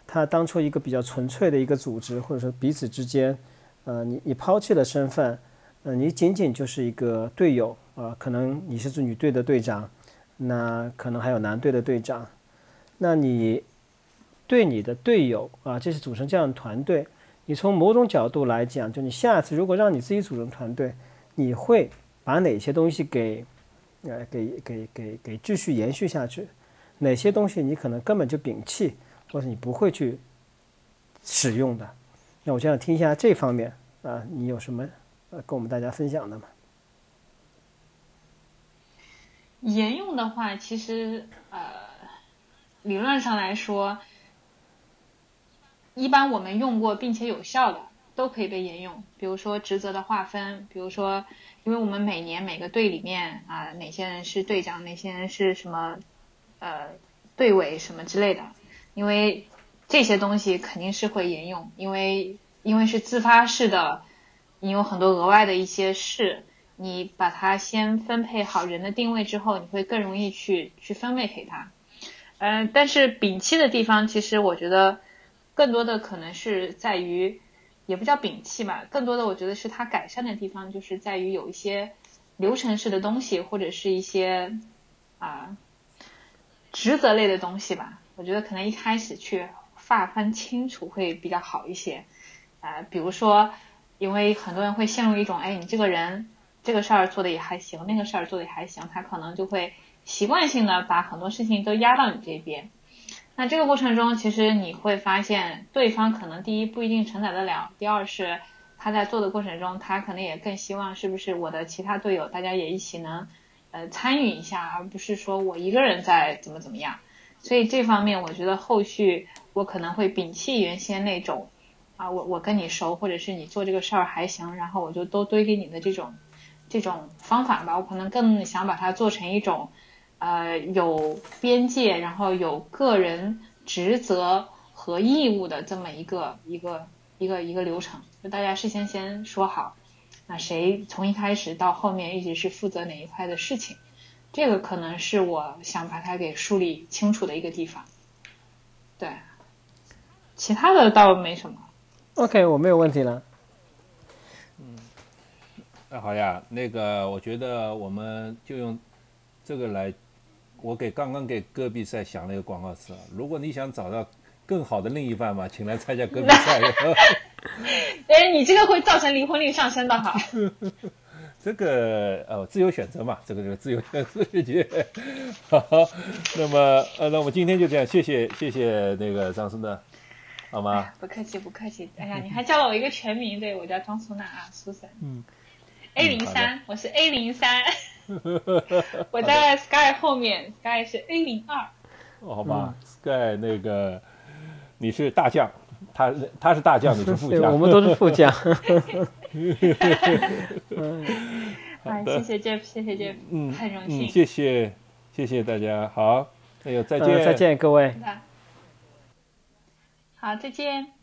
[SPEAKER 2] 他当初一个比较纯粹的一个组织，或者说彼此之间，呃，你你抛弃了身份，呃，你仅仅就是一个队友啊，可能你是女队的队长，那可能还有男队的队长，那你对你的队友啊，这是组成这样的团队，你从某种角度来讲，就你下次如果让你自己组成团队。你会把哪些东西给，呃，给给给给继续延续下去？哪些东西你可能根本就摒弃，或者你不会去使用的？那我就想听一下这方面啊，你有什么呃跟我们大家分享的吗？
[SPEAKER 3] 沿用的话，其实呃，理论上来说，一般我们用过并且有效的。都可以被沿用，比如说职责的划分，比如说，因为我们每年每个队里面啊，哪些人是队长，哪些人是什么，呃，队委什么之类的，因为这些东西肯定是会沿用，因为因为是自发式的，你有很多额外的一些事，你把它先分配好人的定位之后，你会更容易去去分配给他，嗯，但是摒弃的地方，其实我觉得更多的可能是在于。也不叫摒弃吧，更多的我觉得是它改善的地方，就是在于有一些流程式的东西，或者是一些啊职责类的东西吧。我觉得可能一开始去划分清楚会比较好一些。啊，比如说，因为很多人会陷入一种，哎，你这个人这个事儿做的也还行，那个事儿做的也还行，他可能就会习惯性的把很多事情都压到你这边。那这个过程中，其实你会发现，对方可能第一不一定承载得了，第二是他在做的过程中，他可能也更希望是不是我的其他队友大家也一起能呃参与一下，而不是说我一个人在怎么怎么样。所以这方面，我觉得后续我可能会摒弃原先那种啊，我我跟你熟，或者是你做这个事儿还行，然后我就都堆给你的这种这种方法吧。我可能更想把它做成一种。呃，有边界，然后有个人职责和义务的这么一个一个一个一个流程，就大家事先先说好，那谁从一开始到后面一直是负责哪一块的事情，这个可能是我想把它给梳理清楚的一个地方。对，其他的倒没什么。
[SPEAKER 2] OK，我没有问题了。
[SPEAKER 1] 嗯，那好呀，那个我觉得我们就用这个来。我给刚刚给戈壁赛想了一个广告词啊，如果你想找到更好的另一半嘛，请来参加戈壁赛。
[SPEAKER 3] 哎，你这个会造成离婚率上升的哈。
[SPEAKER 1] 这个呃，自由选择嘛，这个这个自由选择世界。好，那么呃，那我们今天就这样，谢谢谢谢那个张苏娜，好吗？
[SPEAKER 3] 不客气不客气，哎呀，你还叫了我一个全名，对我叫张苏娜啊，苏珊。嗯。A 零三，我是 A 零三。我在 Sky 后面，Sky 是 A 零二。
[SPEAKER 1] 哦，好吧，Sky 那个你是大将，他他是大将，你是副将，
[SPEAKER 2] 我们都是副将。
[SPEAKER 3] 好，谢谢 Jeff，谢谢 Jeff，嗯，很荣幸，
[SPEAKER 1] 谢谢谢谢大家，好，哎呦，再见，
[SPEAKER 2] 再见各位，
[SPEAKER 3] 好，再见。